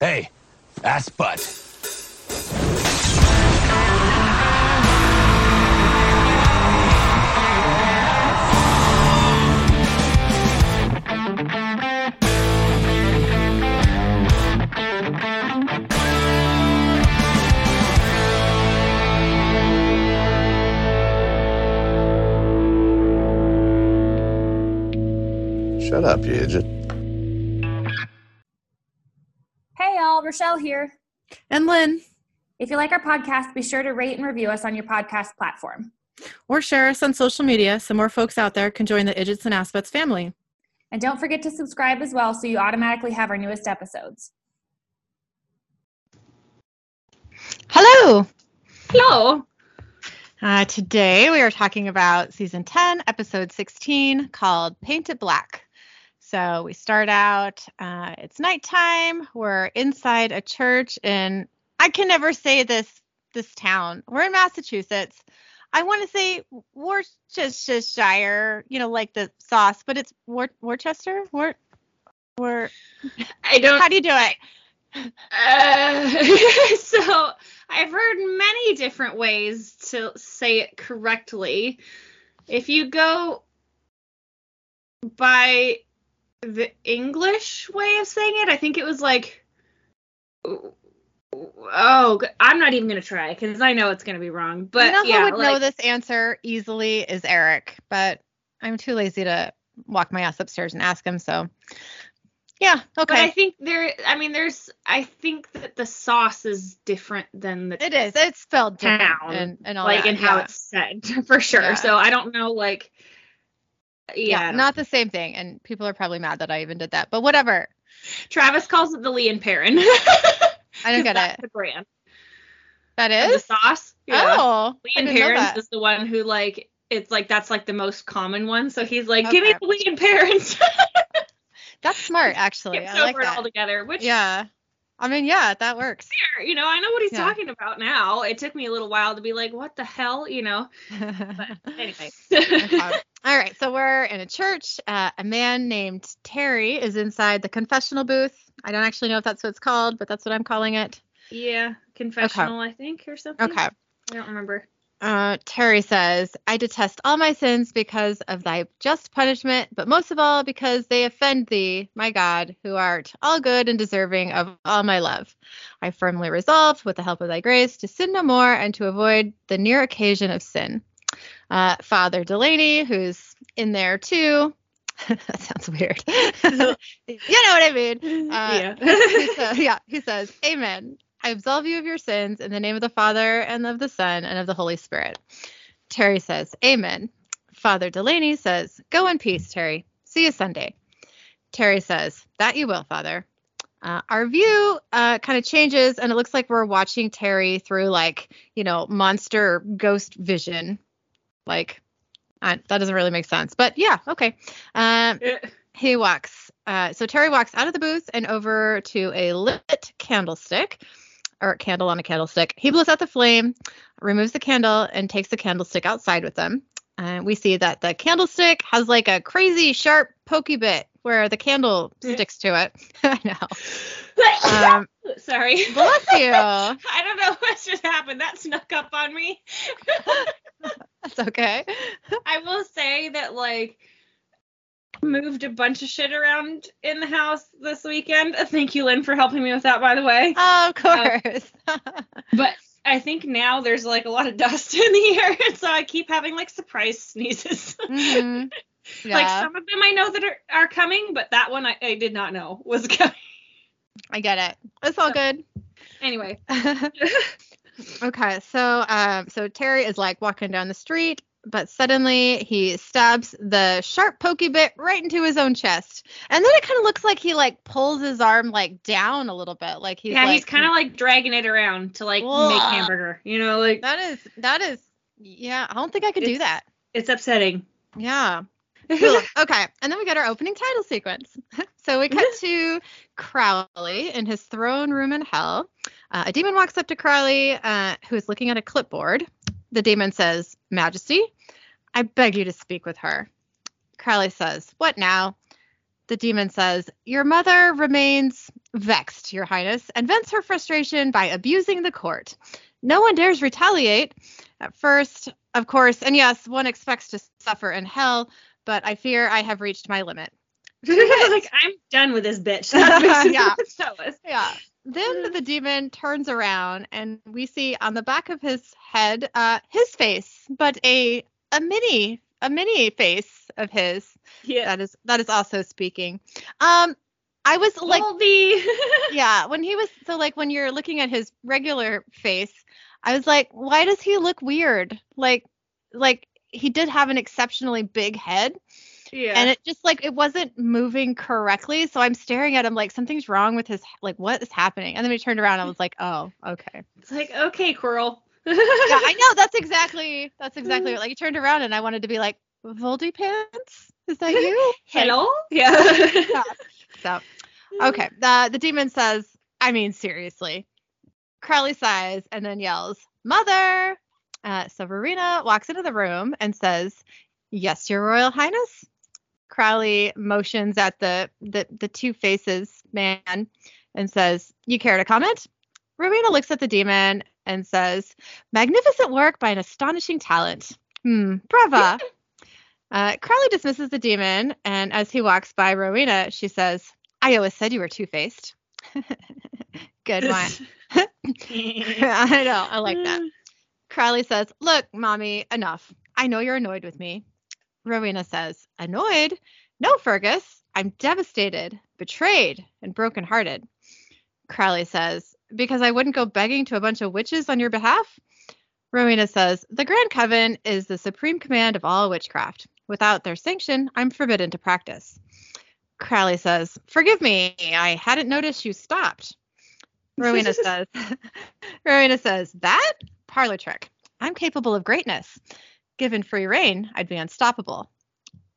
Hey, ass butt. Shut up, you idiot. Rochelle here. And Lynn, If you like our podcast, be sure to rate and review us on your podcast platform. or share us on social media so more folks out there can join the Idiots and Aspets family. And don't forget to subscribe as well so you automatically have our newest episodes. Hello. Hello. Uh, today we are talking about season 10, episode 16, called Paint It Black. So we start out, uh, it's nighttime. We're inside a church in, I can never say this, this town. We're in Massachusetts. I want to say Worcestershire, you know, like the sauce, but it's Wor- Worcester? Wor- Wor- I don't. How do you do it? Uh, so I've heard many different ways to say it correctly. If you go by the English way of saying it, I think it was like. Oh, I'm not even gonna try because I know it's gonna be wrong. But you know who yeah, would know this answer easily is Eric, but I'm too lazy to walk my ass upstairs and ask him. So, yeah, okay. But I think there. I mean, there's. I think that the sauce is different than the It is. It's spelled Town, and, and all like that. and how yeah. it's said for sure. Yeah. So I don't know like yeah, don't- not the same thing. And people are probably mad that I even did that, but whatever. Travis calls it the Lea and Perrin. I don't get That's it. The brand. That is of The sauce. Oh, Lee and know that. is the one who like it's like that's like the most common one. So he's like, give me the Lea and Perrin's. That's smart, actually. Skips I like over it that. all together, which Yeah. I mean, yeah, that works. fair, you know, I know what he's Yeah. talking about now. It took me a little while to be like, what the hell, you know. But Anyway. Okay. All right, so we're in a church. Uh, a man named Terry is inside the confessional booth. I don't actually know if that's what it's called, but that's what I'm calling it. yeah, confessional, I think, or something. Okay. I don't remember. Uh, Terry says, I detest all my sins because of thy just punishment, but most of all because they offend thee, my God, who art all good and deserving of all my love. I firmly resolve, with the help of thy grace, to sin no more and to avoid the near occasion of sin. Uh, Father Delaney, who's in there too. that sounds weird. you know what I mean? Uh, he sa- yeah, he says, Amen. I absolve you of your sins in the name of the Father and of the Son and of the Holy Spirit. Terry says, Amen. Father Delaney says, Go in peace, Terry. See you Sunday. Terry says, That you will, Father. Uh, our view uh, kind of changes, and it looks like we're watching Terry through, like, you know, monster ghost vision. Like, I, that doesn't really make sense, but yeah, okay. Um, he walks. Uh, so Terry walks out of the booth and over to a lit candlestick, or candle on a candlestick. He blows out the flame, removes the candle, and takes the candlestick outside with him. And we see that the candlestick has like a crazy sharp pokey bit where the candle sticks to it. I know. Um, Sorry. bless you. I don't know what just happened. That snuck up on me. That's okay. I will say that like moved a bunch of shit around in the house this weekend. Uh, Thank you, Lynn, for helping me with that, by the way. Oh, of course. But I think now there's like a lot of dust in the air, and so I keep having like surprise sneezes. Mhm. Like some of them I know that are, are coming, but that one I, I did not know was coming. I get it. It's all good. Anyway, okay, so um, so Terry is like walking down the street, but suddenly he stabs the sharp pokey bit right into his own chest, and then it kind of looks like he like pulls his arm like down a little bit, like he's yeah, like, he's kind of like dragging it around to like make hamburger. You know, like that is that is yeah. I don't think I could do that. it's upsetting. Yeah. Okay, and then we got our opening title sequence. so we cut to Crowley in his throne room in hell. Uh, a demon walks up to Crowley, uh, who is looking at a clipboard. The demon says, Majesty, I beg you to speak with her. Crowley says, What now? the demon says, Your mother remains vexed, Your Highness, and vents her frustration by abusing the court. No one dares retaliate. At first, of course, and yes, one expects to suffer in hell, but I fear I have reached my limit. like I'm done with this bitch. Yeah. Yeah. Then the demon turns around and we see on the back of his head uh his face, but a a mini a mini face of his. Yeah. That is that is also speaking. Um I was like the yeah, when he was so like when you're looking at his regular face, I was like, why does he look weird? Like like he did have an exceptionally big head yeah. and it just like it wasn't moving correctly. So I'm staring at him like something's wrong with his like what is happening? And then we turned around, I was like, oh, okay. it's like okay, Quirrell. Yeah, I know that's exactly that's exactly what like he turned around and I wanted to be like, Voldy pants? Is that you? Hello. Yeah. Yeah. So okay. The the demon says, I mean seriously. Crowley sighs and then yells, Mother! Uh, so Rowena walks into the room and says, Yes, Your Royal Highness. Crowley motions at the, the the two faces man and says, You care to comment? Rowena looks at the demon and says, Magnificent work by an astonishing talent. Hmm, brava. uh, Crowley dismisses the demon, and as he walks by Rowena, she says, I always said you were two faced. Good one. I know, I like that. Crowley says, Look, mommy, enough. I know you're annoyed with me. Rowena says, Annoyed? No, Fergus. I'm devastated, betrayed, and brokenhearted. Crowley says, Because I wouldn't go begging to a bunch of witches on your behalf? Rowena says, The Grand Coven is the supreme command of all witchcraft. Without their sanction, I'm forbidden to practice. Crowley says, Forgive me, I hadn't noticed you stopped. Rowena says, Rowena says, That? Parlor trick. I'm capable of greatness. Given free reign, I'd be unstoppable.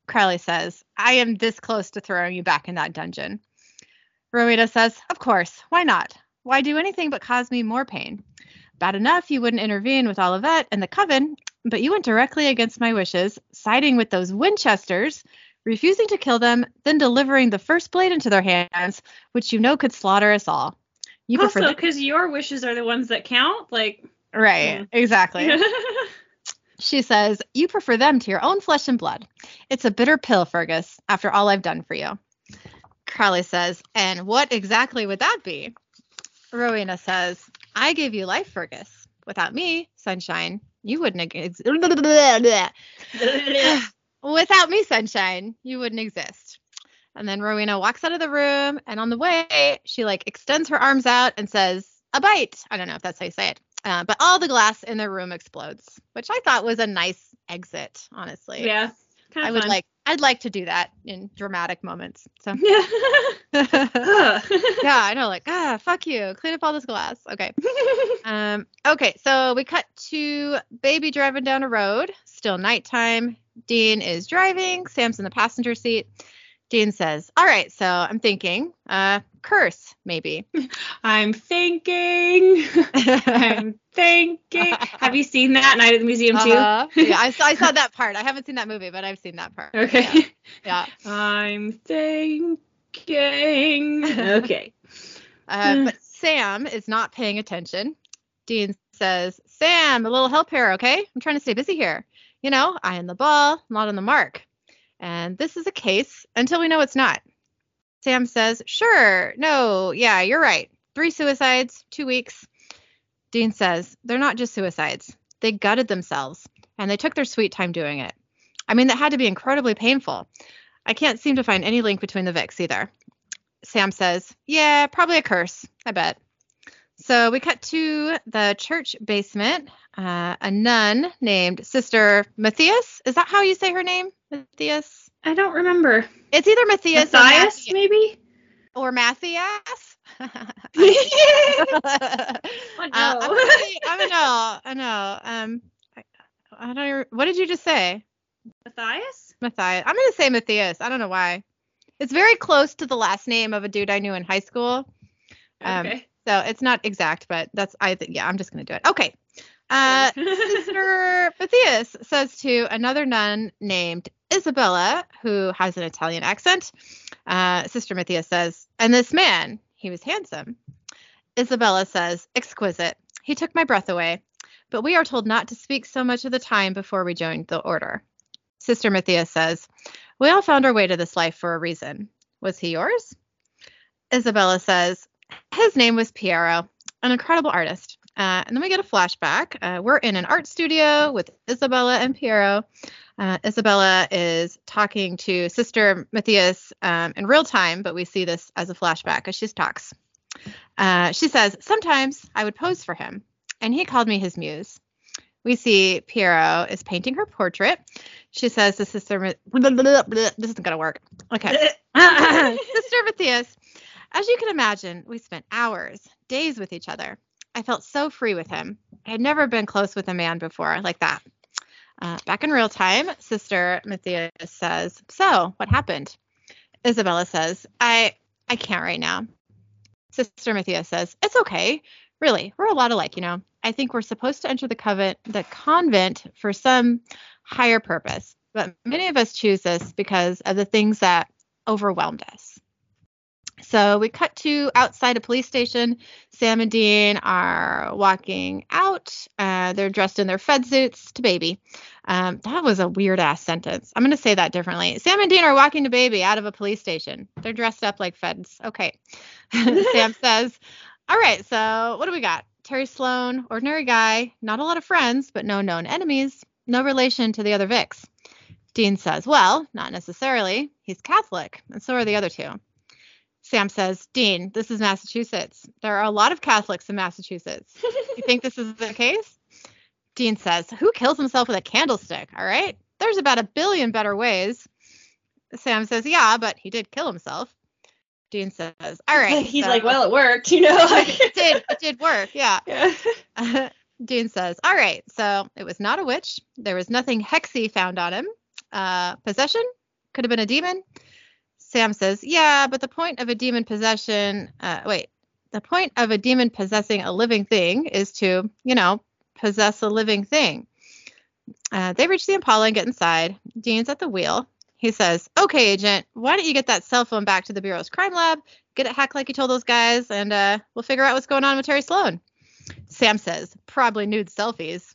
Crowley says, I am this close to throwing you back in that dungeon. Rowena says, Of course, why not? Why do anything but cause me more pain? Bad enough you wouldn't intervene with Olivette and the Coven, but you went directly against my wishes, siding with those Winchesters, refusing to kill them, then delivering the first blade into their hands, which you know could slaughter us all. You also, because your wishes are the ones that count. Like. Right, exactly. She says, You prefer them to your own flesh and blood. It's a bitter pill, Fergus, after all I've done for you. Crowley says, And what exactly would that be? Rowena says, I gave you life, Fergus. Without me, sunshine, you wouldn't ex- Without me, sunshine, you wouldn't exist. And then Rowena walks out of the room, and on the way, she like extends her arms out and says, "A bite." I don't know if that's how you say it, uh, but all the glass in the room explodes, which I thought was a nice exit. Honestly, yeah. Kind I would fun. like, I'd like to do that in dramatic moments. So, Yeah. yeah, I know, like, ah, fuck you, clean up all this glass. Okay. Um, okay, so we cut to baby driving down a road. Still nighttime. Dean is driving. Sam's in the passenger seat. Dean says, "All right, so I'm thinking, uh, curse maybe." I'm thinking. I'm thinking. Have you seen that Night at the Museum too? Uh-huh. yeah, I saw, I saw that part. I haven't seen that movie, but I've seen that part. Okay. Yeah. I'm thinking. Okay. Uh, but Sam is not paying attention. Dean says, Sam, a little help here, okay? I'm trying to stay busy here. You know, eye on the ball, not on the mark. And this is a case until we know it's not. Sam says, Sure, no, yeah, you're right. Three suicides, two weeks. Dean says, They're not just suicides. They gutted themselves, and they took their sweet time doing it. I mean, that had to be incredibly painful. I can't seem to find any link between the Vicks either. Sam says, Yeah, probably a curse, I bet. So we cut to the church basement. Uh, a nun named Sister Matthias. Is that how you say her name? Matthias? I don't remember. It's either Matthias Matthias, or, maybe? or Matthias. oh, Uh, no. I'm gonna say- I don't know. I know. Um, I, I don't. Even, what did you just say, Matthias? Matthias? I'm gonna say Matthias. I don't know why. It's very close to the last name of a dude I knew in high school. Um, Okay. So it's not exact, but that's I think yeah, I'm just gonna do it. Okay. Uh, Sister Matthias says to another nun named Isabella, who has an Italian accent. Uh, Sister Mathia says, and this man, he was handsome. Isabella says, exquisite. He took my breath away, but we are told not to speak so much of the time before we joined the order. Sister Mathia says, we all found our way to this life for a reason. Was he yours? Isabella says, his name was Piero, an incredible artist. Uh, and then we get a flashback. Uh, we're in an art studio with Isabella and Piero. Uh, Isabella is talking to Sister Matthias um, in real time, but we see this as a flashback as she talks. Uh, she says, Sometimes I would pose for him, and he called me his muse. We see Piero is painting her portrait. She says to Sister, this isn't going to work. Okay. Sister Matthias, as you can imagine, we spent hours, days with each other. I felt so free with him. I had never been close with a man before like that. Uh, back in real time, Sister Matthias says, "So, what happened?" Isabella says, "I I can't right now." Sister Matthias says, "It's okay. Really, we're a lot alike, you know. I think we're supposed to enter the convent, the convent for some higher purpose, but many of us choose this because of the things that overwhelmed us." So we cut to outside a police station. Sam and Dean are walking out. Uh, they're dressed in their Fed suits to baby. Um, that was a weird ass sentence. I'm going to say that differently. Sam and Dean are walking to baby out of a police station. They're dressed up like feds. Okay. Sam says, All right, so what do we got? Terry Sloan, ordinary guy, not a lot of friends, but no known enemies, no relation to the other Vics. Dean says, Well, not necessarily. He's Catholic, and so are the other two. Sam says, Dean, this is Massachusetts. There are a lot of Catholics in Massachusetts. you think this is the case? Dean says, Who kills himself with a candlestick? All right. There's about a billion better ways. Sam says, Yeah, but he did kill himself. Dean says, All right. He's so- like, well, it worked, you know. It did it did work, yeah. yeah. Dean says, All right, so it was not a witch. There was nothing hexy found on him. Uh, possession could have been a demon. Sam says, Yeah, but the point of a demon possession, uh, wait, the point of a demon possessing a living thing is to, you know, possess a living thing. Uh, they reach the Impala and get inside. Dean's at the wheel. He says, Okay, agent, why don't you get that cell phone back to the Bureau's crime lab, get it hacked like you told those guys, and uh, we'll figure out what's going on with Terry Sloan. Sam says, Probably nude selfies.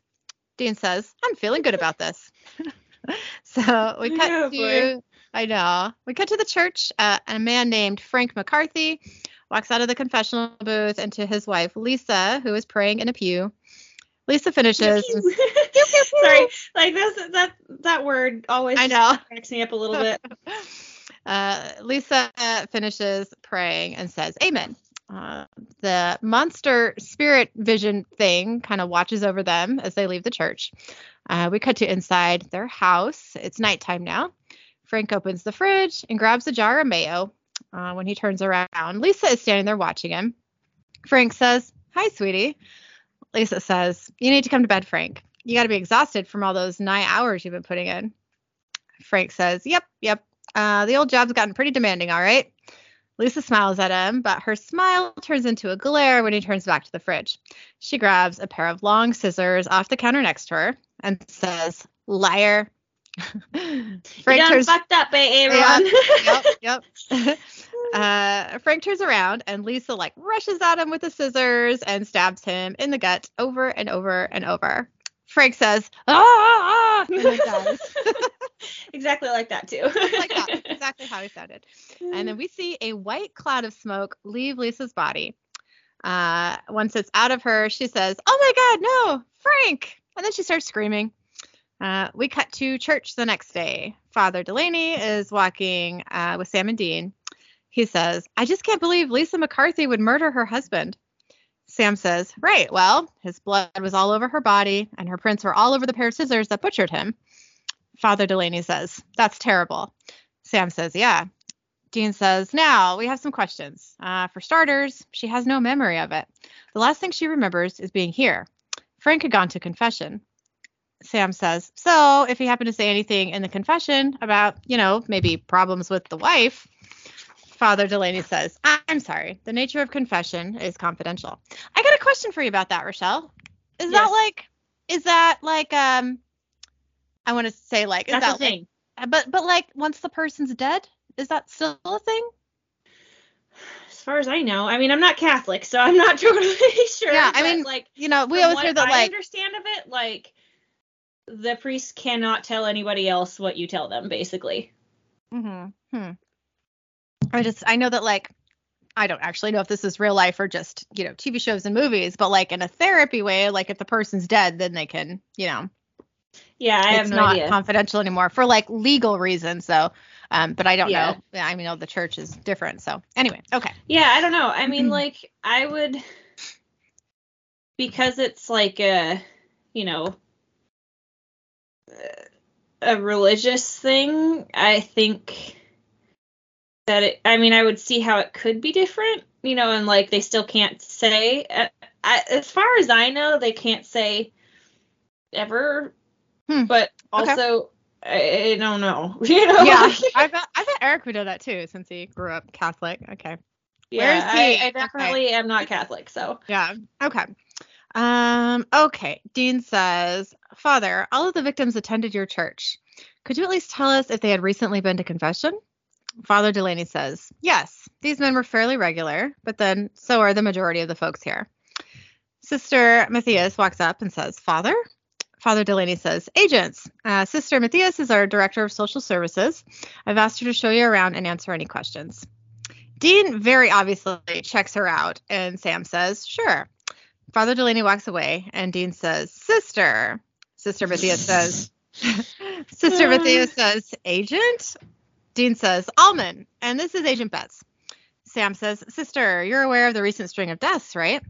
Dean says, I'm feeling good about this. so we cut Oh, to, boy. I know, we cut to the church. Uh, and a man named Frank McCarthy walks out of the confessional booth and to his wife, Lisa, who is praying in a pew. Lisa finishes. Sorry, like that's that that word always I know. cracks me up a little bit. Uh, Lisa finishes praying and says, Amen. Uh, the monster spirit vision thing kind of watches over them as they leave the church. Uh, we cut to inside their house. It's nighttime now. Frank opens the fridge and grabs a jar of mayo. Uh, when he turns around, Lisa is standing there watching him. Frank says, Hi, sweetie. Lisa says, You need to come to bed, Frank. You got to be exhausted from all those nine hours you've been putting in. Frank says, Yep, yep. Uh, the old job's gotten pretty demanding, all right. Lisa smiles at him, but her smile turns into a glare when he turns back to the fridge. She grabs a pair of long scissors off the counter next to her and says, Liar. You Frank done turns, fucked up, eh, Aaron? yep, yep. uh, Frank turns around and Lisa like rushes at him with the scissors and stabs him in the gut over and over and over. Frank says, ah, ah, ah," and then dies. exactly like that too. like that. Exactly how he sounded. And then we see a white cloud of smoke leave Lisa's body. Uh, once it's out of her, she says, Oh my God, no, Frank. And then she starts screaming. Uh, we cut to church the next day. Father Delaney is walking uh, with Sam and Dean. He says, I just can't believe Lisa McCarthy would murder her husband. Sam says, Right, well, his blood was all over her body, and her prints were all over the pair of scissors that butchered him. Father Delaney says, That's terrible. Sam says, Yeah. Dean says, Now we have some questions. Uh, for starters, she has no memory of it. The last thing she remembers is being here. Frank had gone to confession. Sam says, So if he happened to say anything in the confession about, you know, maybe problems with the wife, Father Delaney says, I'm sorry. The nature of confession is confidential. I got a question for you about that, Rochelle. Is that like, is that like, um, I want to say like, is That's that thing. but but like once the person's dead, is that still a thing? As far as I know, I mean, I'm not Catholic, so I'm not totally sure. Yeah, I mean, like You know, we always hear that I like understand of it, like the priest cannot tell anybody else what you tell them, basically. hmm Hmm. I just I know that like I don't actually know if this is real life or just you know TV shows and movies, but like in a therapy way, like if the person's dead, then they can you know Yeah, I have it's no not idea. confidential anymore for like legal reasons though. Um, but I don't Yeah. know. Yeah, I mean, the church is different. So anyway, okay. Yeah, I don't know. I Mm-hmm. mean, like, I would because it's like a, you know, a religious thing. I think that it. I mean, I would see how it could be different, you know, and like they still can't say. uh, I, as far as I know, they can't say ever. Hmm. But Okay. also, I, I don't know. You know. Yeah, I bet I bet Eric would know that too since he grew up Catholic. Okay. yeah. Where's I, he? I Okay. definitely am not Catholic, so. Yeah. Okay. Um, okay. Dean says, Father, all of the victims attended your church. Could you at least tell us if they had recently been to confession? Father Delaney says, Yes, these men were fairly regular, but then so are the majority of the folks here. Sister Matthias walks up and says, Father? Father Delaney says, Agents, uh, Sister Matthias is our Director of Social Services. I've asked her to show you around and answer any questions. Dean very obviously checks her out, and Sam says, Sure. Father Delaney walks away, and Dean says, Sister. Sister Matthias says, Sister Matthias says, Agent? Dean says, Almond, and this is Agent Betts. Sam says, Sister, you're aware of the recent string of deaths, right?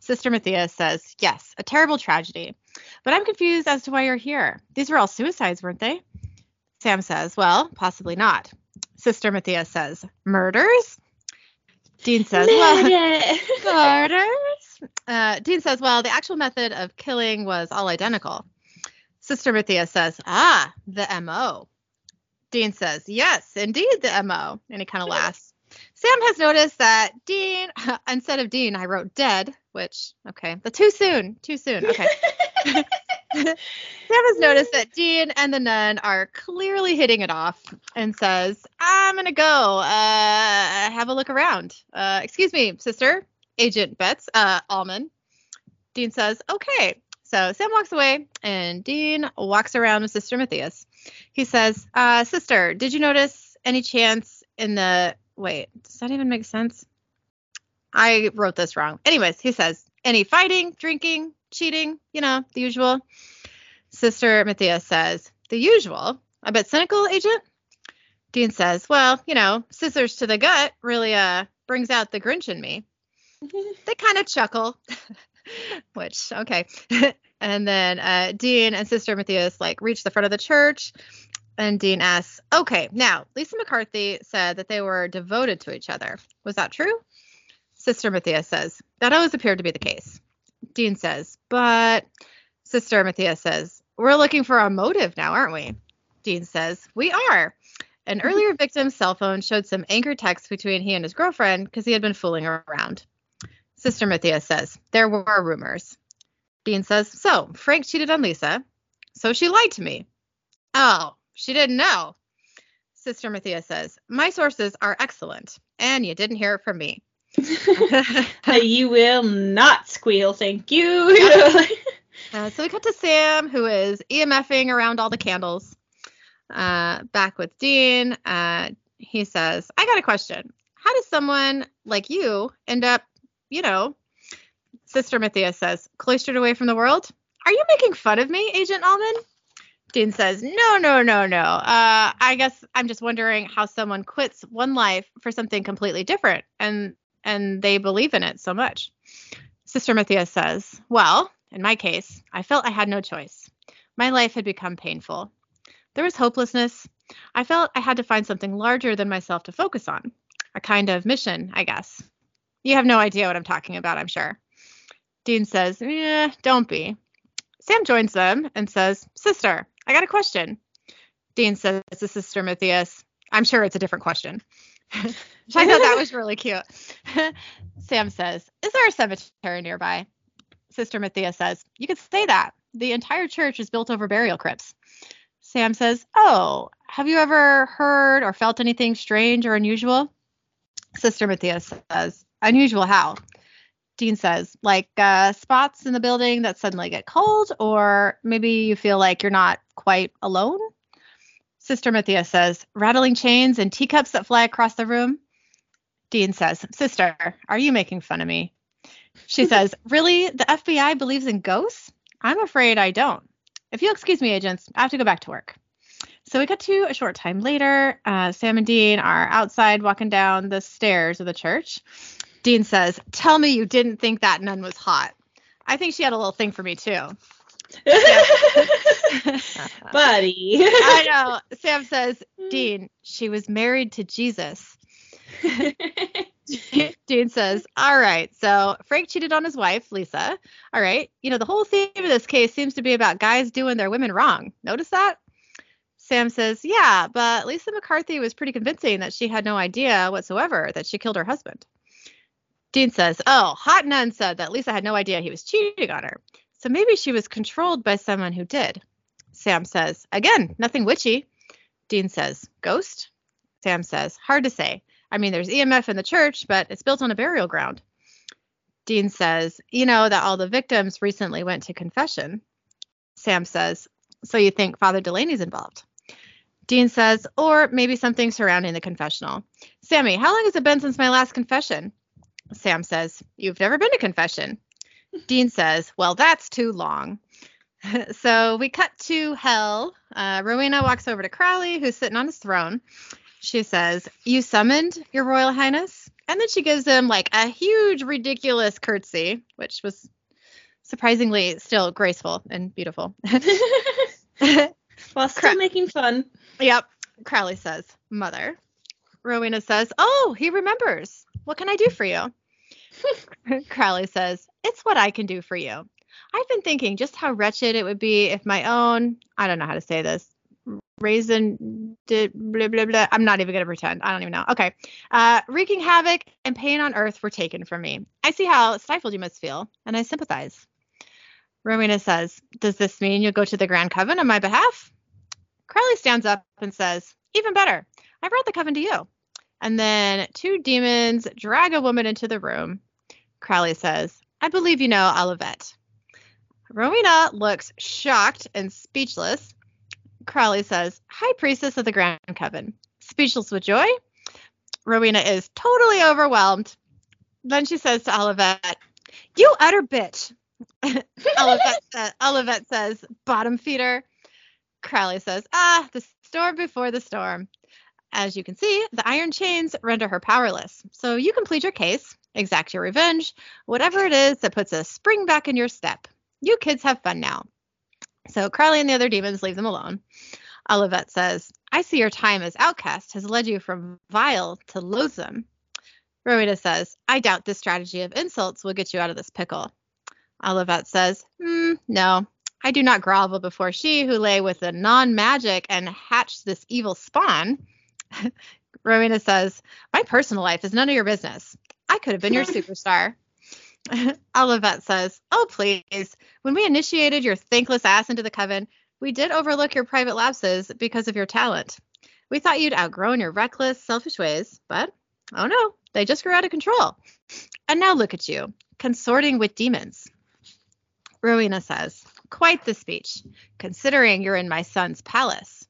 Sister Matthias says, Yes, a terrible tragedy. But I'm confused as to why you're here. These were all suicides, weren't they? Sam says, Well, possibly not. Sister Matthias says, Murders? Dean says, Well, murders? Uh, Dean says, Well, the actual method of killing was all identical. Sister Matthias says, Ah, the MO. Dean says, Yes, indeed, the MO. And he kind of laughs. Sam has noticed that Dean, instead of Dean, I wrote dead, which, okay, but too soon, too soon. Okay. Sam has noticed that Dean and the nun are clearly hitting it off and says, I'm going to go uh, have a look around. Uh, excuse me, sister, Agent Betts, uh, Almond. Dean says, okay. So Sam walks away and Dean walks around with Sister Matthias. He says, uh, Sister, did you notice any chance in the. Wait, does that even make sense? I wrote this wrong. Anyways, he says, any fighting, drinking, cheating, you know, the usual. Sister Matthias says, the usual. I bet cynical, Agent? Dean says, well, you know, scissors to the gut really uh brings out the Grinch in me. They kind of chuckle, which, okay. and then uh, Dean and Sister Matthias like reach the front of the church. And Dean asks, okay, now, Lisa McCarthy said that they were devoted to each other. Was that true? Sister Matthias says, that always appeared to be the case. Dean says, but Sister Matthias says, we're looking for a motive now, aren't we? Dean says, we are. An earlier victim's cell phone showed some angry texts between he and his girlfriend because he had been fooling around. Sister Matthias says, there were rumors. Dean says, so Frank cheated on Lisa. So she lied to me. Oh, she didn't know. Sister Matthias says, my sources are excellent, and you didn't hear it from me. you will not squeal, thank you. Uh, so we cut to Sam, who is EMFing around all the candles. Uh, back with Dean. Uh, he says, I got a question. How does someone like you end up, you know, Sister Matthias says, cloistered away from the world? Are you making fun of me, Agent Almond? Dean says, No, no, no, no. Uh, I guess I'm just wondering how someone quits one life for something completely different and and they believe in it so much. Sister Matthias says, Well, in my case, I felt I had no choice. My life had become painful. There was hopelessness. I felt I had to find something larger than myself to focus on. A kind of mission, I guess. You have no idea what I'm talking about, I'm sure. Dean says, Yeah, don't be. Sam joins them and says, Sister, I got a question. Dean says to Sister Matthias, I'm sure it's a different question. I thought that was really cute. Sam says, Is there a cemetery nearby? Sister Matthias says, You could say that. The entire church is built over burial crypts. Sam says, Oh, have you ever heard or felt anything strange or unusual? Sister Matthias says, Unusual how? Dean says, like uh, spots in the building that suddenly get cold, or maybe you feel like you're not quite alone. Sister Matthias says, rattling chains and teacups that fly across the room. Dean says, Sister, are you making fun of me? She says, Really? The FBI believes in ghosts? I'm afraid I don't. If you'll excuse me, agents, I have to go back to work. So we cut to a short time later. Uh, Sam and Dean are outside walking down the stairs of the church. Dean says, Tell me you didn't think that nun was hot. I think she had a little thing for me too. Buddy. I know. Sam says, Dean, she was married to Jesus. Dean says, All right, so Frank cheated on his wife, Lisa. All right, you know, the whole theme of this case seems to be about guys doing their women wrong. Notice that? Sam says, Yeah, but Lisa McCarthy was pretty convincing that she had no idea whatsoever that she killed her husband. Dean says, Oh, Hot Nun said that Lisa had no idea he was cheating on her. So maybe she was controlled by someone who did. Sam says, Again, nothing witchy. Dean says, Ghost? Sam says, Hard to say. I mean, there's EMF in the church, but it's built on a burial ground. Dean says, You know that all the victims recently went to confession. Sam says, So you think Father Delaney's involved? Dean says, Or maybe something surrounding the confessional. Sammy, how long has it been since my last confession? Sam says, You've never been to confession. Dean says, Well, that's too long. so we cut to hell. Uh, Rowena walks over to Crowley, who's sitting on his throne. She says, You summoned, Your Royal Highness? And then she gives him like a huge, ridiculous curtsy, which was surprisingly still graceful and beautiful. While still making fun. Yep. Crowley says, Mother. Rowena says, Oh, he remembers. What can I do for you? Crowley says, It's what I can do for you. I've been thinking just how wretched it would be if my own, I don't know how to say this, raisin did blah blah blah. I'm not even gonna pretend. I don't even know. Okay. Uh, wreaking havoc and pain on earth were taken from me. I see how stifled you must feel, and I sympathize. Rowena says, Does this mean you'll go to the Grand Coven on my behalf? Crowley stands up and says, Even better. I brought the coven to you. And then two demons drag a woman into the room. Crowley says, I believe you know Olivette. Rowena looks shocked and speechless. Crowley says, High Priestess of the Grand Coven. Speechless with joy. Rowena is totally overwhelmed. Then she says to Olivette, You utter bitch. Olivette, sa- Olivette says, Bottom feeder. Crowley says, Ah, the storm before the storm. As you can see, the iron chains render her powerless. So you can plead your case, exact your revenge, whatever it is that puts a spring back in your step. You kids have fun now. So Crowley and the other demons leave them alone. Olivette says, I see your time as outcast has led you from vile to loathsome. Rowena says, I doubt this strategy of insults will get you out of this pickle. Olivette says, hmm, no, I do not grovel before she who lay with the non magic and hatched this evil spawn. Rowena says, My personal life is none of your business. I could have been your superstar. Olivette says, Oh, please. When we initiated your thankless ass into the coven, we did overlook your private lapses because of your talent. We thought you'd outgrown your reckless, selfish ways, but oh no, they just grew out of control. And now look at you, consorting with demons. Rowena says, Quite the speech, considering you're in my son's palace.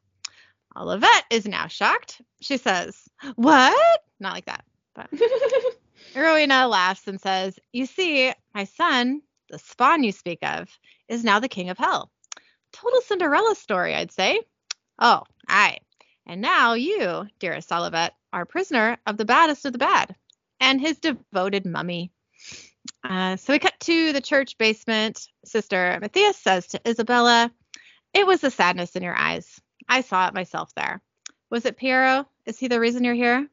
Olivette is now shocked. She says, What? Not like that. But Rowena laughs and says, You see, my son, the spawn you speak of, is now the king of hell. Total Cinderella story, I'd say. Oh, aye. And now you, dearest Olivette, are prisoner of the baddest of the bad and his devoted mummy. Uh, so we cut to the church basement. Sister Matthias says to Isabella, It was the sadness in your eyes. I saw it myself there. Was it Piero? Is he the reason you're here?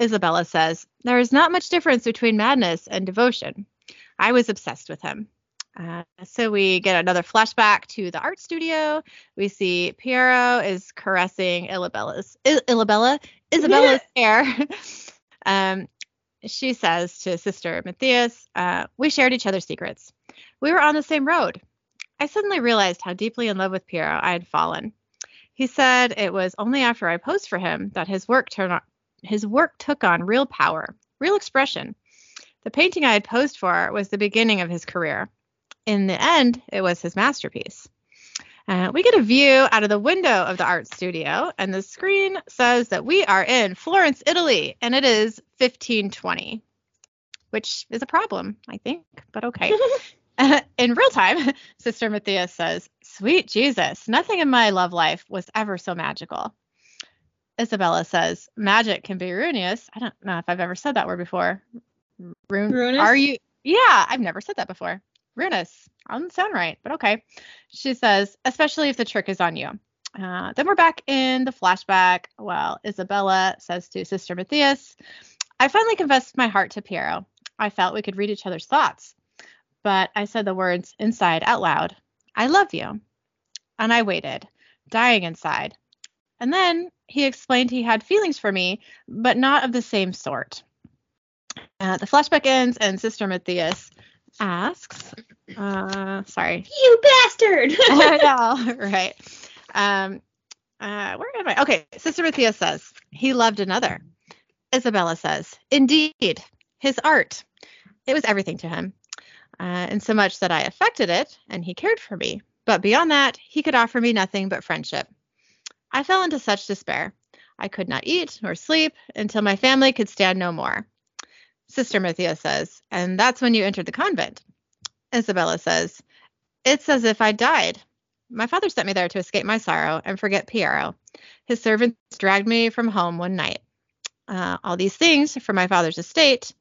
Isabella says, There is not much difference between madness and devotion. I was obsessed with him. Uh, so we get another flashback to the art studio. We see Piero is caressing Ilabella's I- Ilabella Isabella's hair. um, she says to Sister Matthias, uh, "We shared each other's secrets. We were on the same road. I suddenly realized how deeply in love with Piero I had fallen. He said it was only after I posed for him that his work turned on, his work took on real power, real expression. The painting I had posed for was the beginning of his career. In the end, it was his masterpiece. Uh, we get a view out of the window of the art studio, and the screen says that we are in Florence, Italy, and it is 1520, which is a problem, I think, but okay. in real time, Sister Matthias says, Sweet Jesus, nothing in my love life was ever so magical. Isabella says, Magic can be ruinous. I don't know if I've ever said that word before. Rune, Ruinous? Are you? Yeah, I've never said that before. Ruinous. Doesn't sound right, but okay. She says, especially if the trick is on you. Uh, then we're back in the flashback. Well, Isabella says to Sister Matthias, I finally confessed my heart to Piero. I felt we could read each other's thoughts. But I said the words inside out loud I love you. And I waited, dying inside. And then he explained he had feelings for me, but not of the same sort. Uh, the flashback ends, and Sister Matthias asks, uh, sorry, You bastard! I know, right. Um, uh, where am I? Okay, Sister Matthias says he loved another. Isabella says, indeed, his art. It was everything to him, uh, in so much that I affected it, and he cared for me. But beyond that, he could offer me nothing but friendship. I fell into such despair. I could not eat nor sleep until my family could stand no more. Sister Matthias says, and that's when you entered the convent. Isabella says, it's as if I died. My father sent me there to escape my sorrow and forget Piero. His servants dragged me from home one night. Uh, all these things from my father's estate,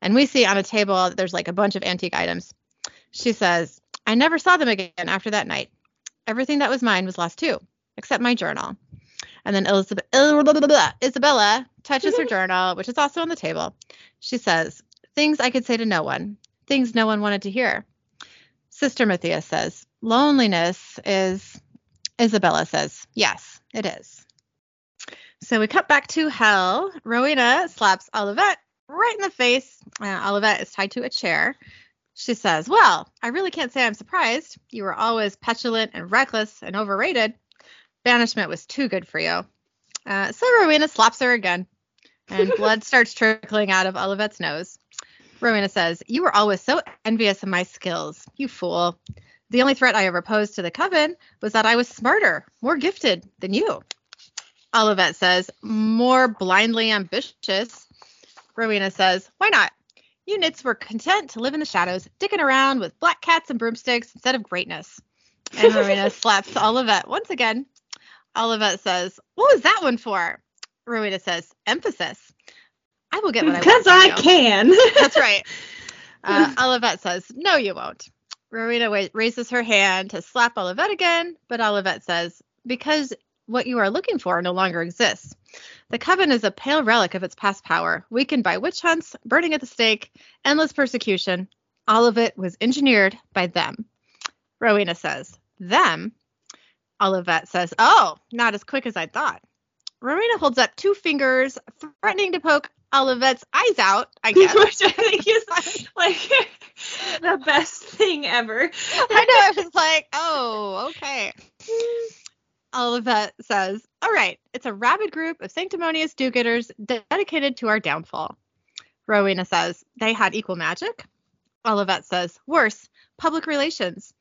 and we see on a table there's like a bunch of antique items. She says, I never saw them again after that night. Everything that was mine was lost too, except my journal. And then Elizabeth, Isabella touches her journal, which is also on the table. She says, Things I could say to no one, things no one wanted to hear. Sister Matthias says, Loneliness is, Isabella says, Yes, it is. So we cut back to hell. Rowena slaps Olivette right in the face. Uh, Olivette is tied to a chair. She says, Well, I really can't say I'm surprised. You were always petulant and reckless and overrated. Banishment was too good for you. Uh, so Rowena slaps her again, and blood starts trickling out of Olivette's nose. Rowena says, You were always so envious of my skills, you fool. The only threat I ever posed to the coven was that I was smarter, more gifted than you. Olivette says, More blindly ambitious. Rowena says, Why not? You nits were content to live in the shadows, dicking around with black cats and broomsticks instead of greatness. And Rowena slaps Olivette once again. Olivette says, What was that one for? Rowena says, Emphasis. I will get what I want. Because I you." can. That's right. Uh, Olivette says, No, you won't. Rowena wa- raises her hand to slap Olivette again, but Olivette says, Because what you are looking for no longer exists. The coven is a pale relic of its past power, weakened by witch hunts, burning at the stake, endless persecution. All of it was engineered by them. Rowena says, Them? Olivette says, Oh, not as quick as I thought. Rowena holds up two fingers, threatening to poke Olivette's eyes out, I guess. Which I think is like the best thing ever. I know. I was like, oh, okay. Olivette says, all right, it's a rabid group of sanctimonious do-getters dedicated to our downfall. Rowena says, they had equal magic. Olivette says, worse, public relations.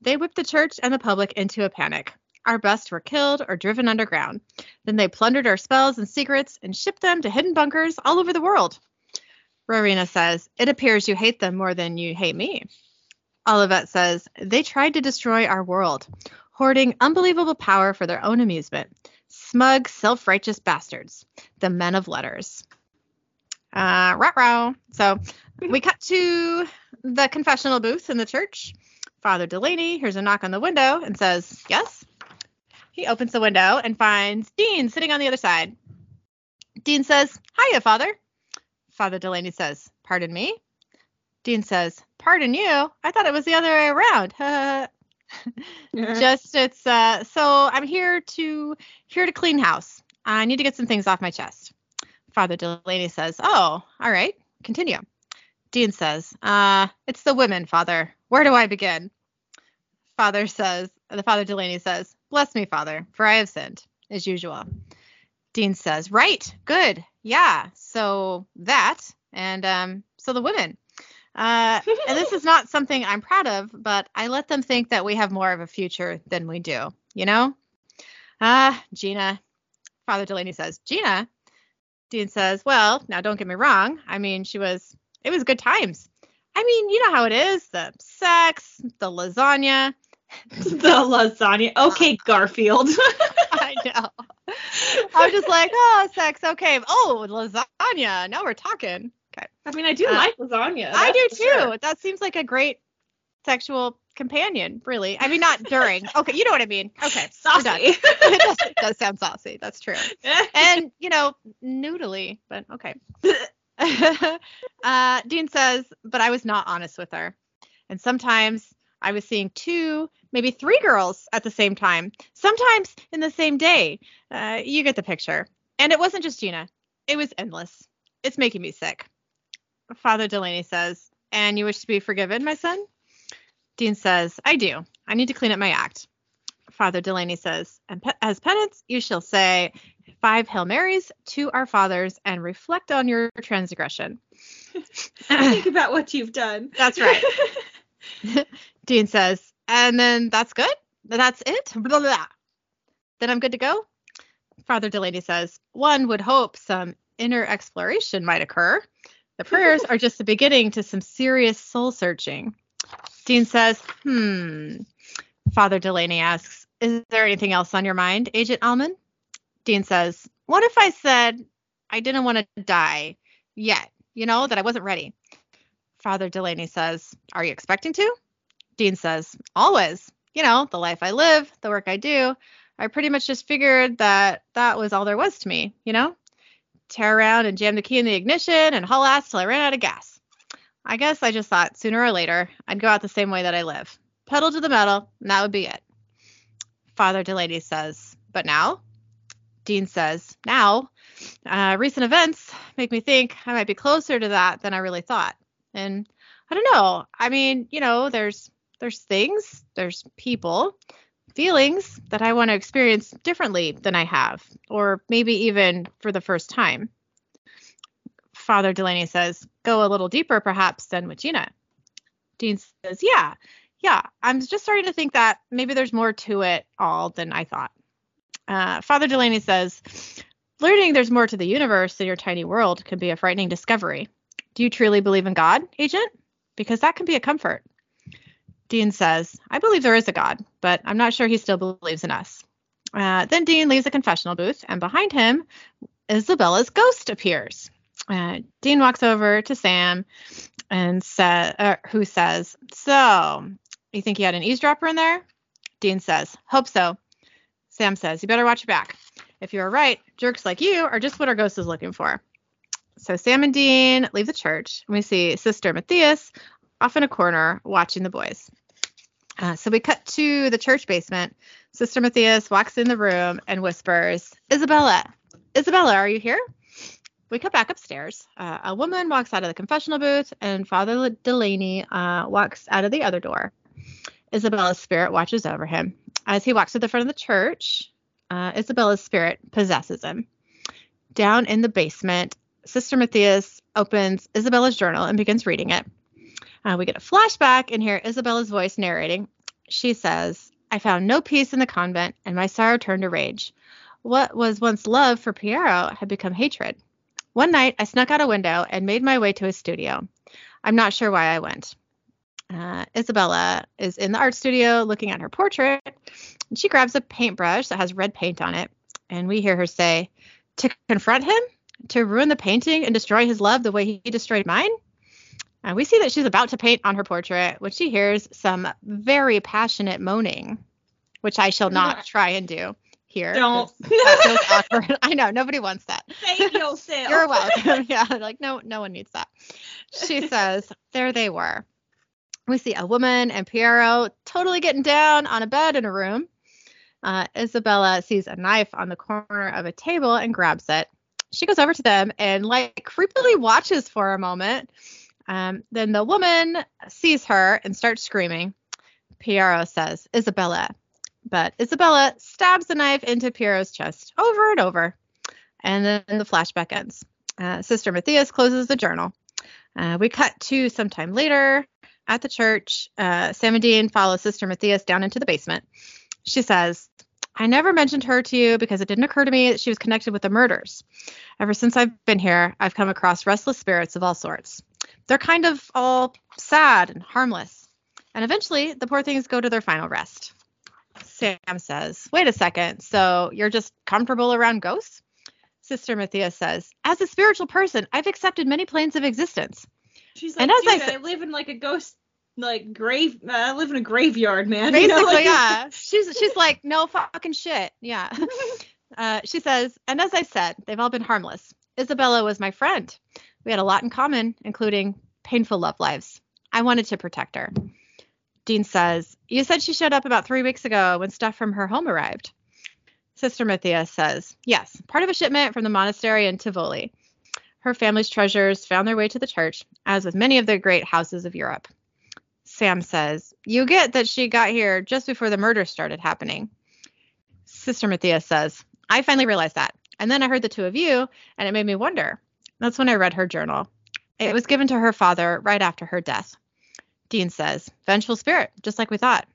They whipped the church and the public into a panic. Our best were killed or driven underground. Then they plundered our spells and secrets and shipped them to hidden bunkers all over the world. Rowena says, it appears you hate them more than you hate me. Olivette says, they tried to destroy our world, hoarding unbelievable power for their own amusement. Smug, self righteous bastards, the men of letters. Uh, rah. So we cut to the confessional booth in the church. Father Delaney hears a knock on the window and says, Yes. He opens the window and finds Dean sitting on the other side. Dean says, Hiya, Father. Father Delaney says, Pardon me? Dean says, Pardon you? I thought it was the other way around. Just it's uh so I'm here to here to clean house. I need to get some things off my chest. Father Delaney says, Oh, all right, continue. Dean says, Uh, it's the women, Father. Where do I begin? Father says, the Father Delaney says, Bless me, Father, for I have sinned, as usual. Dean says, Right, good, yeah. So that, and um, so the women. Uh, and this is not something I'm proud of, but I let them think that we have more of a future than we do, you know? Ah, Gina. Father Delaney says, Gina? Dean says, Well, now don't get me wrong. I mean, she was, it was good times. I mean, you know how it is the sex, the lasagna. the lasagna. Okay, Garfield. I know. I was just like, oh, sex. Okay. Oh, lasagna. Now we're talking. Okay. I mean, I do Uh, like lasagna. I do too. sure. That seems like a great sexual companion, really. I mean, not during. Okay, you know what I mean. Okay. Saucy. it, does, it does sound saucy. That's true. And, you know, noodly, but okay. uh, Dean says, but I was not honest with her. And sometimes I was seeing two, maybe three girls at the same time, sometimes in the same day. Uh, you get the picture. And it wasn't just Gina, it was endless. It's making me sick. Father Delaney says, and you wish to be forgiven, my son? Dean says, I do. I need to clean up my act. Father Delaney says, and pe- as penance, you shall say five Hail Marys to our fathers and reflect on your transgression. Think about what you've done. That's right. Dean says, and then that's good? That's it? Blah, blah. Then I'm good to go? Father Delaney says, one would hope some inner exploration might occur. The prayers are just the beginning to some serious soul searching. Dean says, hmm. Father Delaney asks, is there anything else on your mind, Agent Alman? Dean says, what if I said I didn't want to die yet? You know, that I wasn't ready. Father Delaney says, Are you expecting to? Dean says, Always. You know, the life I live, the work I do. I pretty much just figured that that was all there was to me, you know? Tear around and jam the key in the ignition and haul ass till I ran out of gas. I guess I just thought sooner or later I'd go out the same way that I live. Pedal to the metal, and that would be it. Father Delaney says, But now? Dean says, Now? Uh, recent events make me think I might be closer to that than I really thought. And I don't know. I mean, you know, there's there's things, there's people, feelings that I want to experience differently than I have, or maybe even for the first time. Father Delaney says, go a little deeper perhaps than with Gina. Dean says, yeah, yeah, I'm just starting to think that maybe there's more to it all than I thought. Uh, Father Delaney says, learning there's more to the universe than your tiny world can be a frightening discovery. Do you truly believe in God, Agent? Because that can be a comfort. Dean says, I believe there is a God, but I'm not sure he still believes in us. Uh, then Dean leaves the confessional booth, and behind him, Isabella's ghost appears. Uh, Dean walks over to Sam and says, uh, who says, So, you think you had an eavesdropper in there? Dean says, Hope so. Sam says, You better watch your back. If you are right, jerks like you are just what our ghost is looking for. So Sam and Dean leave the church, and we see Sister Matthias off in a corner watching the boys. Uh, so we cut to the church basement. Sister Matthias walks in the room and whispers, Isabella, Isabella, are you here? We cut back upstairs. Uh, a woman walks out of the confessional booth, and Father Delaney uh, walks out of the other door. Isabella's spirit watches over him. As he walks to the front of the church, uh, Isabella's spirit possesses him. Down in the basement, Sister Matthias opens Isabella's journal and begins reading it. Uh, we get a flashback and hear Isabella's voice narrating. She says, I found no peace in the convent, and my sorrow turned to rage. What was once love for Piero had become hatred. One night, I snuck out a window and made my way to his studio. I'm not sure why I went. Uh, Isabella is in the art studio looking at her portrait. And she grabs a paintbrush that has red paint on it. And we hear her say, To confront him? To ruin the painting and destroy his love the way he destroyed mine? And we see that she's about to paint on her portrait, when she hears some very passionate moaning, which I shall not try and do here. Don't. 'cause That feels awkward. I know nobody wants that. Save yourself. You're welcome. yeah, like no, no one needs that. She says, there they were. We see a woman and Piero totally getting down on a bed in a room. Uh, Isabella sees a knife on the corner of a table and grabs it. She goes over to them and like creepily watches for a moment. Um, then the woman sees her and starts screaming. Piero says, Isabella, But Isabella stabs the knife into Piero's chest over and over. And then the flashback ends. Uh, Sister Matthias closes the journal. Uh, we cut to sometime later at the church. Uh, Sam and Dean follow Sister Matthias down into the basement. She says, I never mentioned her to you because it didn't occur to me that she was connected with the murders. Ever since I've been here, I've come across restless spirits of all sorts. They're kind of all sad and harmless. And eventually, the poor things go to their final rest. Sam says, Wait a second. So you're just comfortable around ghosts? Sister Matthias says, As a spiritual person, I've accepted many planes of existence. She's like, And as I dude, I, live in like a ghost like grave. Uh, I live in a graveyard, man. You know, Basically, like- yeah. She's she's like, no fucking shit. Yeah. uh, she says, and as I said, they've all been harmless. Isabella was my friend. We had a lot in common, including painful love lives. I wanted to protect her. Dean says, You said she showed up about three weeks ago when stuff from her home arrived. Sister Matthias says, Yes, part of a shipment from the monastery in Tivoli. Her family's treasures found their way to the church, as with many of the great houses of Europe. Sam says, You get that she got here just before the murder started happening. Sister Matthias says, I finally realized that. And then I heard the two of you, and it made me wonder. That's when I read her journal. It was given to her father right after her death. Dean says, Vengeful spirit, just like we thought.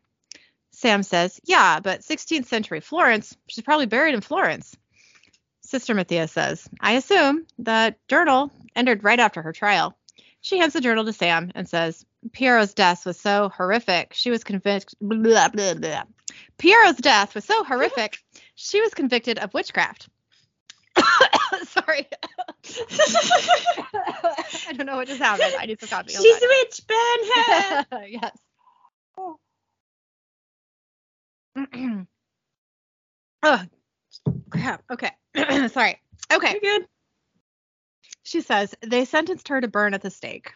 Sam says, Yeah, but 16th century Florence, she's probably buried in Florence. Sister Matthias says, I assume that journal entered right after her trial. She hands the journal to Sam and says, Piero's death was so horrific. She was convicted. Blah, blah, blah. Piero's death was so horrific. She was convicted of witchcraft. Sorry. I don't know what just happened. I need some coffee. She's on. rich, Ben. yes. oh, crap. Okay. Sorry. Okay. You're good. She says they sentenced her to burn at the stake.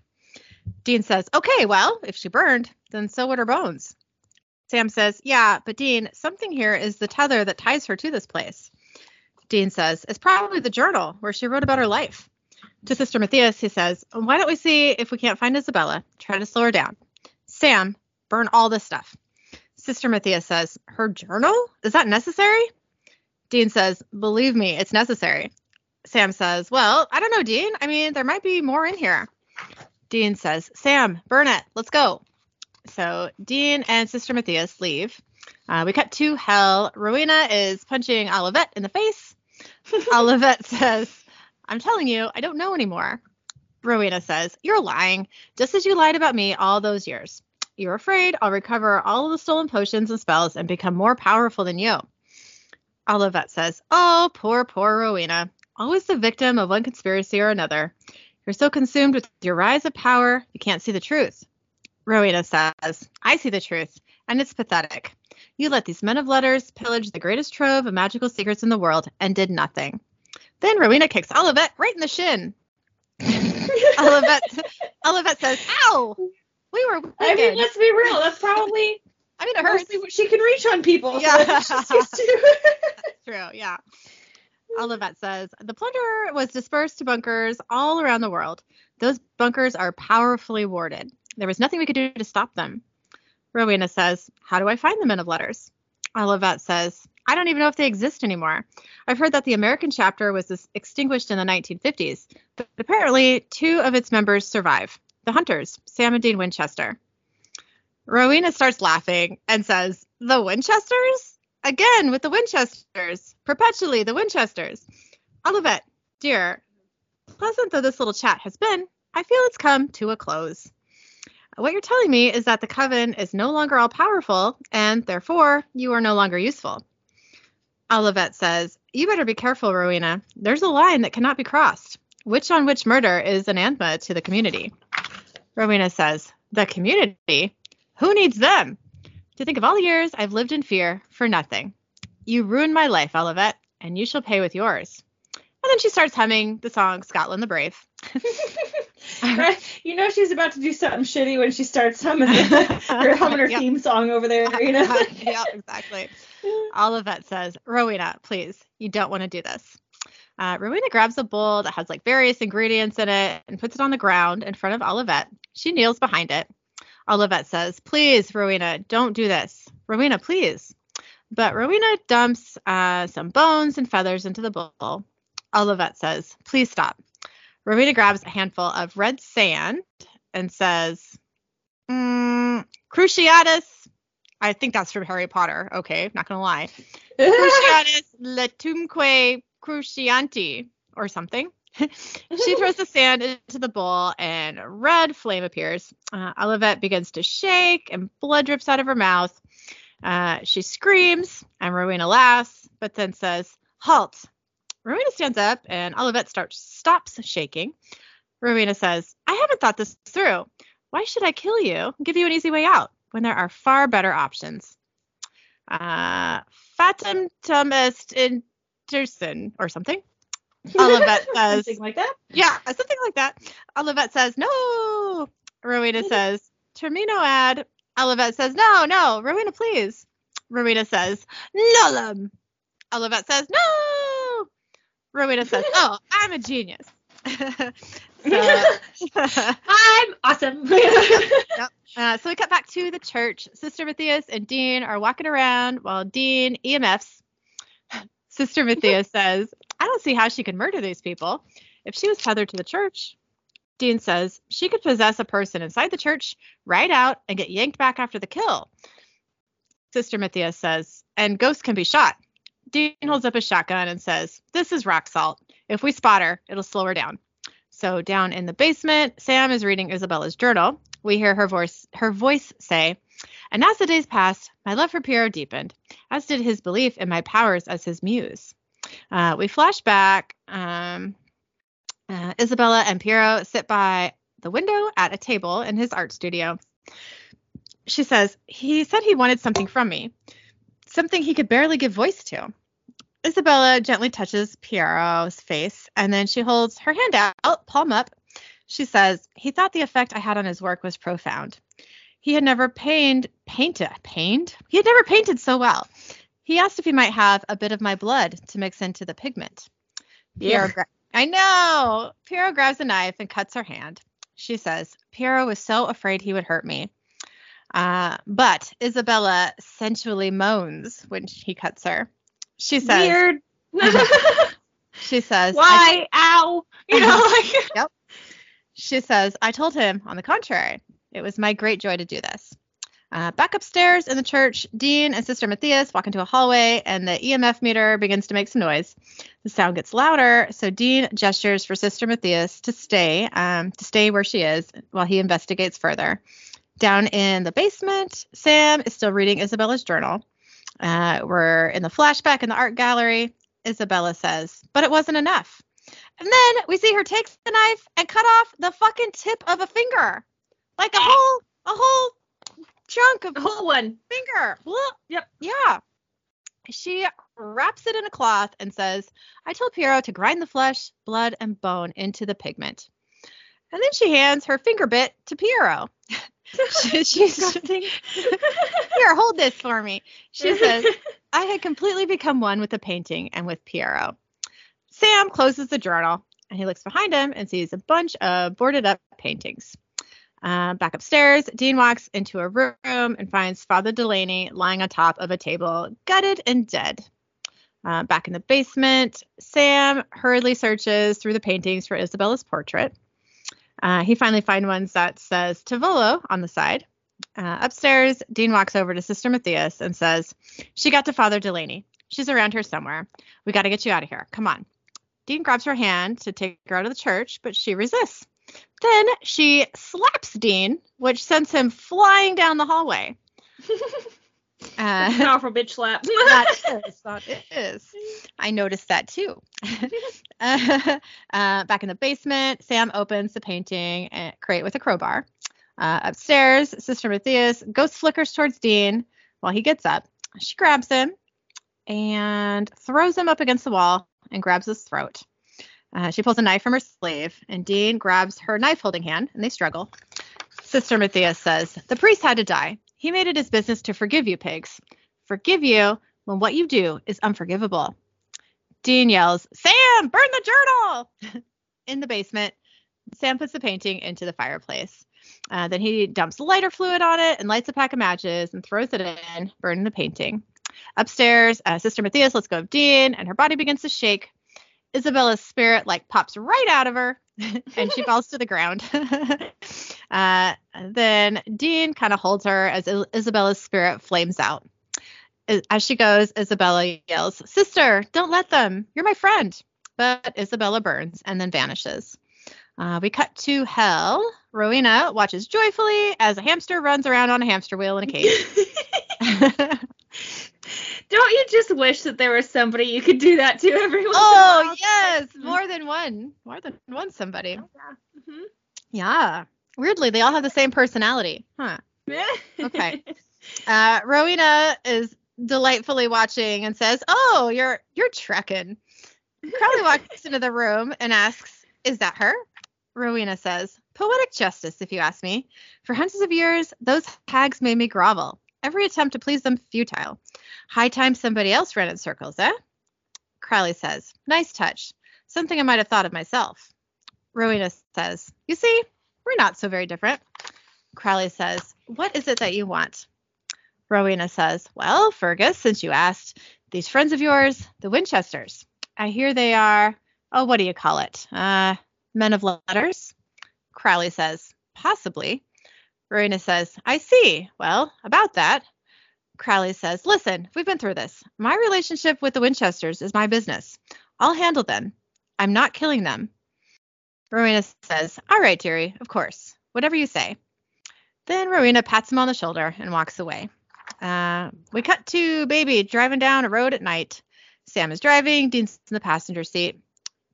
Dean says, okay, well, if she burned, then so would her bones. Sam says, yeah, but Dean, something here is the tether that ties her to this place. Dean says, it's probably the journal where she wrote about her life. To Sister Matthias, he says, why don't we see if we can't find Isabella? Try to slow her down. Sam, burn all this stuff. Sister Matthias says, her journal? Is that necessary? Dean says, believe me, it's necessary. Sam says, well, I don't know, Dean. I mean, there might be more in here. Dean says, Sam, burn it. Let's go. So Dean and Sister Matthias leave. Uh, we cut to hell. Rowena is punching Olivette in the face. Olivette says, I'm telling you, I don't know anymore. Rowena says, You're lying, just as you lied about me all those years. You're afraid I'll recover all of the stolen potions and spells and become more powerful than you. Olivette says, Oh, poor, poor Rowena. Always the victim of one conspiracy or another. You're so consumed with your rise of power, you can't see the truth. Rowena says, I see the truth, and it's pathetic. You let these men of letters pillage the greatest trove of magical secrets in the world and did nothing. Then Rowena kicks Olivette right in the shin. Olivette, Olivette says, Ow! We were wicked. I mean, let's be real. That's probably I mean, it hurts. she can reach on people. so Yeah. that's she's used to. True, yeah. Olivette says the plunder was dispersed to bunkers all around the world. Those bunkers are powerfully warded. There was nothing we could do to stop them. Rowena says, How do I find the men of letters? Olivette says, I don't even know if they exist anymore. I've heard that the American chapter was extinguished in the 1950s, but apparently two of its members survive the Hunters, Sam and Dean Winchester. Rowena starts laughing and says, The Winchesters? Again with the Winchesters. Perpetually the Winchesters. Olivette, dear, pleasant though this little chat has been, I feel it's come to a close. Uh, what you're telling me is that the coven is no longer all powerful, and therefore you are no longer useful. Olivette says, You better be careful, Rowena. There's a line that cannot be crossed. Which on which murder is anathema to the community. Rowena says, The community? Who needs them? To think of all the years I've lived in fear for nothing. You ruined my life, Olivette, and you shall pay with yours. And then she starts humming the song Scotland the Brave. You know she's about to do something shitty when she starts humming, or humming her Yep. theme song over there. You know. yeah, exactly. Olivette says, Rowena, please, you don't want to do this. Uh, Rowena grabs a bowl that has like various ingredients in it and puts it on the ground in front of Olivette. She kneels behind it. Olivette says, Please, Rowena, don't do this. Rowena, please. But Rowena dumps uh, some bones and feathers into the bowl. Olivette says, Please stop. Rowena grabs a handful of red sand and says, mm, Cruciatus. I think that's from Harry Potter. Okay, not gonna lie. Cruciatus letumque crucianti or something. she throws the sand into the bowl and a red flame appears. Uh, Olivette begins to shake and blood drips out of her mouth. Uh, she screams and Rowena laughs, but then says, Halt. Rowena stands up and Olivette starts stops shaking. Rowena says, I haven't thought this through. Why should I kill you and give you an easy way out when there are far better options? Uh, fatum tum est intersen or something. Olivette says, Something like that. yeah, something like that. Olivette says, no. Rowena says, termino ad. Olivette says, no, no. Rowena, please. Rowena says, nullum. Olivette says, no. Rowena says, oh, I'm a genius. so, I'm awesome. uh, so we cut back to the church. Sister Matthias and Dean are walking around while Dean EMFs. Sister Matthias says, I don't see how she could murder these people. If she was tethered to the church, Dean says she could possess a person inside the church, ride out, and get yanked back after the kill. Sister Matthias says, and ghosts can be shot. Dean holds up a shotgun and says, This is rock salt. If we spot her, it'll slow her down. So down in the basement, Sam is reading Isabella's journal. We hear her voice her voice say, and as the days passed, my love for Piero deepened, as did his belief in my powers as his muse. Uh, we flash back. Um, uh, Isabella and Piero sit by the window at a table in his art studio. She says, He said he wanted something from me, something he could barely give voice to. Isabella gently touches Piero's face and then she holds her hand out, palm up. She says, He thought the effect I had on his work was profound. He had never painted, painted, painted? He had never painted so well. He asked if he might have a bit of my blood to mix into the pigment. Piero gra- I know. Piero grabs a knife and cuts her hand. She says, Piero was so afraid he would hurt me. Uh, but Isabella sensually moans when he cuts her. She says, Weird. she says, Why? Ow. You know, like Yep. She says, I told him, on the contrary, it was my great joy to do this. Uh, back upstairs in the church, Dean and Sister Matthias walk into a hallway, and the EMF meter begins to make some noise. The sound gets louder, so Dean gestures for Sister Matthias to stay, um, to stay where she is while he investigates further. Down in the basement, Sam is still reading Isabella's journal. Uh, we're in the flashback in the art gallery. Isabella says, but it wasn't enough. And then we see her take the knife and cut off the fucking tip of a finger. Like a whole a whole chunk of the whole one. finger. Yep. Yeah. She wraps it in a cloth and says, I told Piero to grind the flesh, blood, and bone into the pigment. And then she hands her finger bit to Piero. she, she's here, hold this for me. She says, I had completely become one with the painting and with Piero. Sam closes the journal and he looks behind him and sees a bunch of boarded up paintings. Uh, back upstairs, Dean walks into a room and finds Father Delaney lying on top of a table, gutted and dead. Uh, back in the basement, Sam hurriedly searches through the paintings for Isabella's portrait. Uh, he finally finds one that says Tavolo on the side. Uh, upstairs, Dean walks over to Sister Matthias and says, She got to Father Delaney. She's around here somewhere. We got to get you out of here. Come on. Dean grabs her hand to take her out of the church, but she resists. Then she slaps Dean, which sends him flying down the hallway. Uh, Powerful bitch slap. that is, that is. I noticed that too. uh, uh, back in the basement, Sam opens the painting and crate with a crowbar. Uh, upstairs, Sister Matthias ghost flickers towards Dean while he gets up. She grabs him and throws him up against the wall and grabs his throat. Uh, she pulls a knife from her sleeve, and Dean grabs her knife holding hand, and they struggle. Sister Matthias says, The priest had to die. He made it his business to forgive you, pigs. Forgive you when what you do is unforgivable. Dean yells, Sam, burn the journal! In the basement, Sam puts the painting into the fireplace. Uh, then he dumps lighter fluid on it and lights a pack of matches and throws it in, burning the painting. Upstairs, uh, Sister Matthias lets go of Dean, and her body begins to shake. Isabella's spirit like pops right out of her, and she falls to the ground. uh, then Dean kind of holds her as Isabella's spirit flames out. As she goes, Isabella yells, "Sister, don't let them! You're my friend!" But Isabella burns and then vanishes. Uh, we cut to hell. Rowena watches joyfully as a hamster runs around on a hamster wheel in a cage. Don't you just wish that there was somebody you could do that to every once in a oh yes, more than one, more than one somebody. Mhm. Yeah. Weirdly, they all have the same personality. Huh. Yeah. Okay. Uh, Rowena is delightfully watching and says, "Oh, you're you're trekking." Crowley walks into the room and asks, "Is that her?" Rowena says, "Poetic justice, if you ask me. For hundreds of years, those hags made me grovel. Every attempt to please them futile. High time somebody else ran in circles, eh?" Crowley says, "Nice touch. Something I might have thought of myself." Rowena says, "You see, we're not so very different." Crowley says, What is it that you want? Rowena says, Well, Fergus, since you asked, these friends of yours, the Winchesters, I hear they are, oh, what do you call it? Uh, men of letters? Crowley says, Possibly. Rowena says, I see. Well, about that. Crowley says, Listen, we've been through this. My relationship with the Winchesters is my business. I'll handle them. I'm not killing them. Rowena says, All right, dearie, of course. Whatever you say. Then Rowena pats him on the shoulder and walks away. Uh, we cut to Baby driving down a road at night. Sam is driving, Dean's in the passenger seat.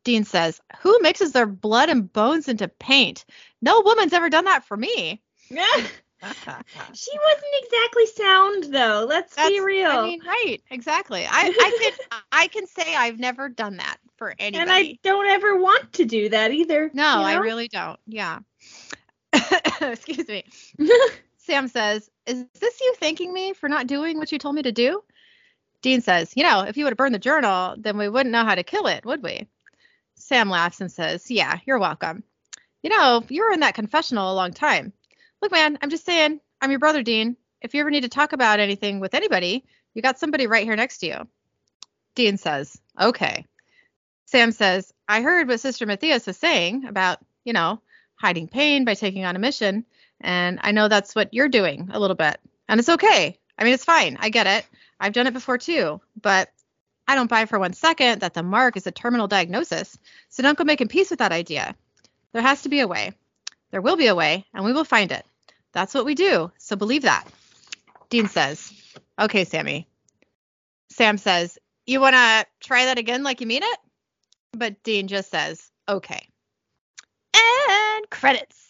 Dean says, Who mixes their blood and bones into paint? No woman's ever done that for me. she wasn't exactly sound though. Let's be real. I mean, right, exactly. I, I can I can say I've never done that for anybody. and I don't ever want to do that either. No, you I really don't. Yeah. Excuse me. Sam says, Is this you thanking me for not doing what you told me to do? Dean says, You know, if you would have burned the journal, then we wouldn't know how to kill it, would we? Sam laughs and says, Yeah, you're welcome. You know, you were in that confessional a long time. Look, man, I'm just saying, I'm your brother, Dean. If you ever need to talk about anything with anybody, you got somebody right here next to you. Dean says, Okay. Sam says, I heard what Sister Matthias was saying about, you know, hiding pain by taking on a mission. And I know that's what you're doing a little bit. And it's okay. I mean, it's fine. I get it. I've done it before too. But I don't buy for one second that the mark is a terminal diagnosis. So don't go making peace with that idea. There has to be a way. There will be a way, and we will find it. That's what we do. So believe that. Dean says, Okay, Sammy. Sam says, You want to try that again like you mean it? But Dean just says, Okay. And credits.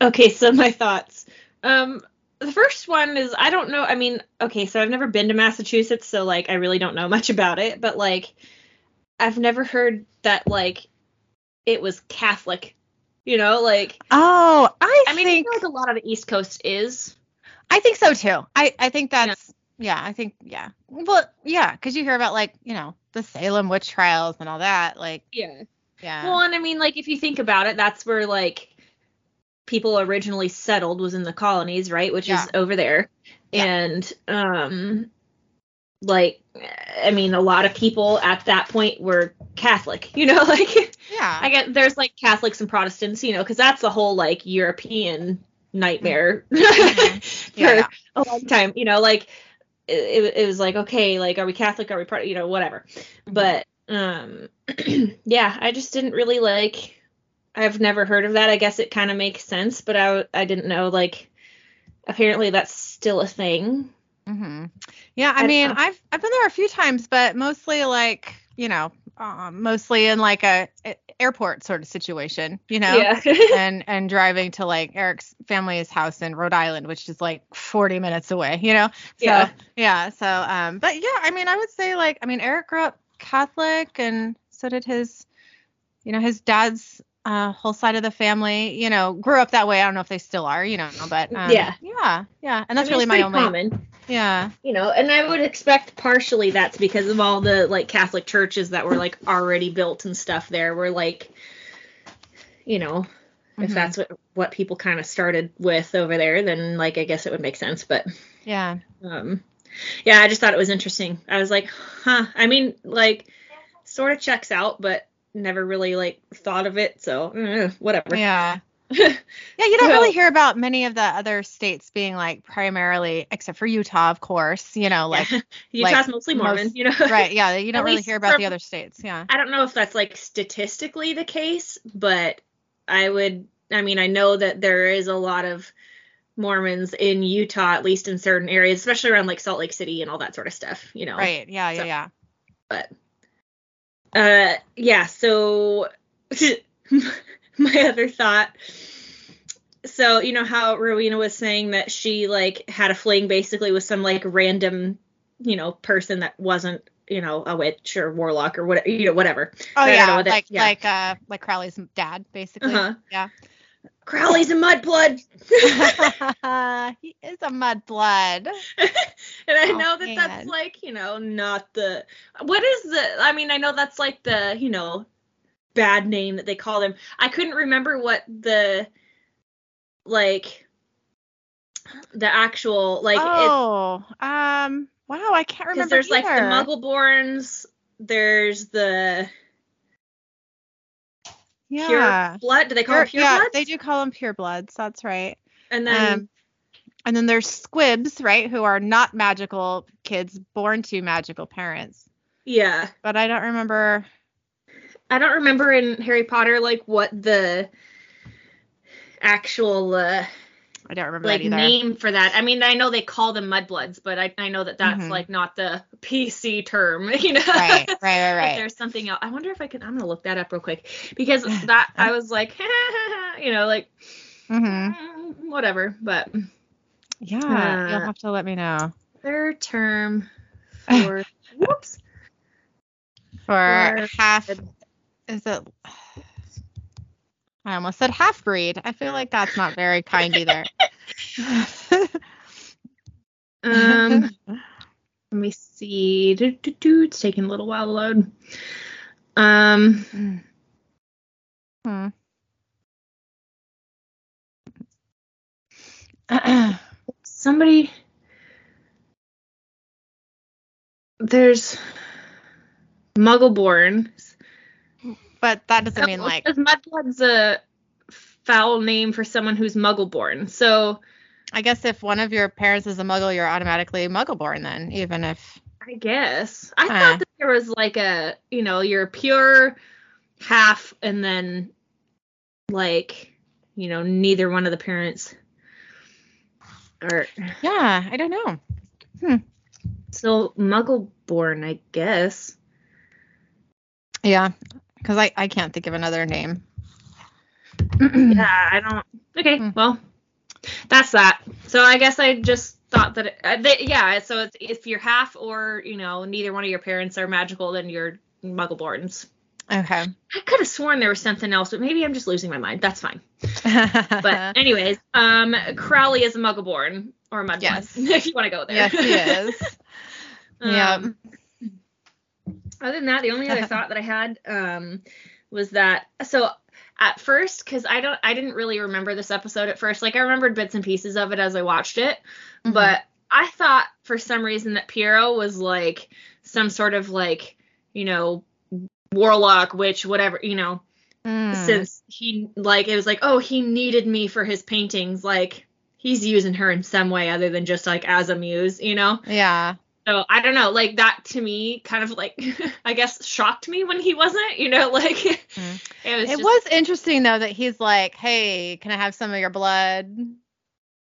Okay, so my thoughts. Um, the first one is I don't know. I mean, okay, so I've never been to Massachusetts, so like I really don't know much about it. But like, I've never heard that like it was Catholic. You know, like Oh, I, I mean, I think feel like a lot of the East Coast is. I think so too. I I think that's yeah, I think yeah. Well, yeah, because you hear about like you know the Salem witch trials and all that. Like Yeah. yeah, Well, and I mean, like if you think about it, that's where like people originally settled was in the colonies, right? Which Yeah. is over there, Yeah. and um, like I mean, a lot of people at that point were Catholic. You know, like yeah, I get there's like Catholics and Protestants, you know, because that's the whole like European nightmare Mhm. for yeah, a long time. You know, like it, it, was like okay, like are we Catholic? Are we part? You know, whatever. But um, yeah, I just didn't really like. I've never heard of that. I guess it kind of makes sense, but I I didn't know like. Apparently, that's still a thing. hmm Yeah, I, I mean. I've I've been there a few times, but mostly like you know, um, mostly in like a airport sort of situation, you know. Yeah. and and driving to like Eric's family's house in Rhode Island, which is like 40 minutes away, you know. So Yeah. yeah, so um but yeah, I mean I would say like I mean Eric grew up Catholic and so did his you know, his dad's uh whole side of the family, you know, grew up that way. I don't know if they still are, you know, but um, Yeah. Yeah. Yeah. And that's I mean, really my only common. Yeah. you know and i would expect partially that's because of all the like catholic churches that were like already built and stuff there were like you know if Mhm. that's what what people kind of started with over there then like i guess it would make sense but Yeah. Um, yeah, I just thought it was interesting. I was like, huh. I mean, like, sort of checks out, but never really like thought of it. So eh, whatever. Yeah. Yeah, you don't So- really hear about many of the other states being like primarily, except for Utah, of course. You know, like Utah's like, mostly Mormon, most- you know. right? Yeah, you don't really hear about the other states. Yeah. I don't know if that's like statistically the case, but I would. I mean, I know that there is a lot of Mormons in Utah, at least in certain areas, especially around like Salt Lake City and all that sort of stuff. You know. Right. Yeah. Yeah. Yeah. but uh yeah so my other thought so you know how rowena was saying that she like had a fling basically with some like random you know person that wasn't you know a witch or warlock or whatever you know whatever Oh yeah, that- like yeah. like uh like Crowley's dad, basically. Uh-huh. Yeah. crowley's a mudblood he is a mudblood. and I Oh, know that that's like, you know, not the what is the I mean, I know that's like the, you know, bad name that they call them. I couldn't remember what the like the actual like it oh, um, wow, I can't remember. there's like the. Muggleborns, there's the yeah. pure blood. Do they call Pure- them pure yeah, bloods? they do call them pure bloods. That's right. And then Um, and then there's squibs, right, who are not magical kids born to magical parents. yeah. But I don't remember. I don't remember in Harry Potter like what the actual uh I don't remember like name for that. I mean, I know they call them mudbloods, but I, I know that that's Mhm. like not the PC term, you know. Right, right, right, right. there's something else. I wonder if I can. I'm gonna look that up real quick because that I was like, you know, like hmm mm, whatever. But Yeah, Uh, you'll have to let me know. their term for whoops For For- half, is it? I almost said half breed. I feel like that's not very kind either. um. Let me see. Do, do, do. It's taking a little while to load. Um. Hmm. somebody there's muggleborn but that doesn't mean like because mudblood's a foul name for someone who's muggleborn. So I guess if one of your parents is a muggle, you're automatically muggle born then, even if i guess. I Huh. thought that there was like a you know you're pure half and then like you know neither one of the parents are yeah, I don't know. Hmm. still muggleborn i guess. Yeah, because I I can't think of another name. yeah, I don't. Okay, Hmm. well, that's that. So I guess I just thought that, it, uh, yeah. So it's, if you're half or you know neither one of your parents are magical, then you're Muggleborns. Okay. I could have sworn there was something else, but maybe I'm just losing my mind. That's fine. But anyways, um, Crowley is a Muggleborn or a Mudblood, Yes. if you want to go there. yes, he is. Um, other than that, the only other thought that I had um, was that so at first because I don't I didn't really remember this episode at first. Like I remembered bits and pieces of it as I watched it, Mhm. but I thought for some reason that Piero was like some sort of like you know warlock witch whatever you know Mm. since he like it was like oh he needed me for his paintings like he's using her in some way other than just like as a muse you know yeah. So I don't know, like that to me kind of like I guess shocked me when he wasn't, you know, like it was Mm. It just, was interesting though that he's like, "Hey, can I have some of your blood?"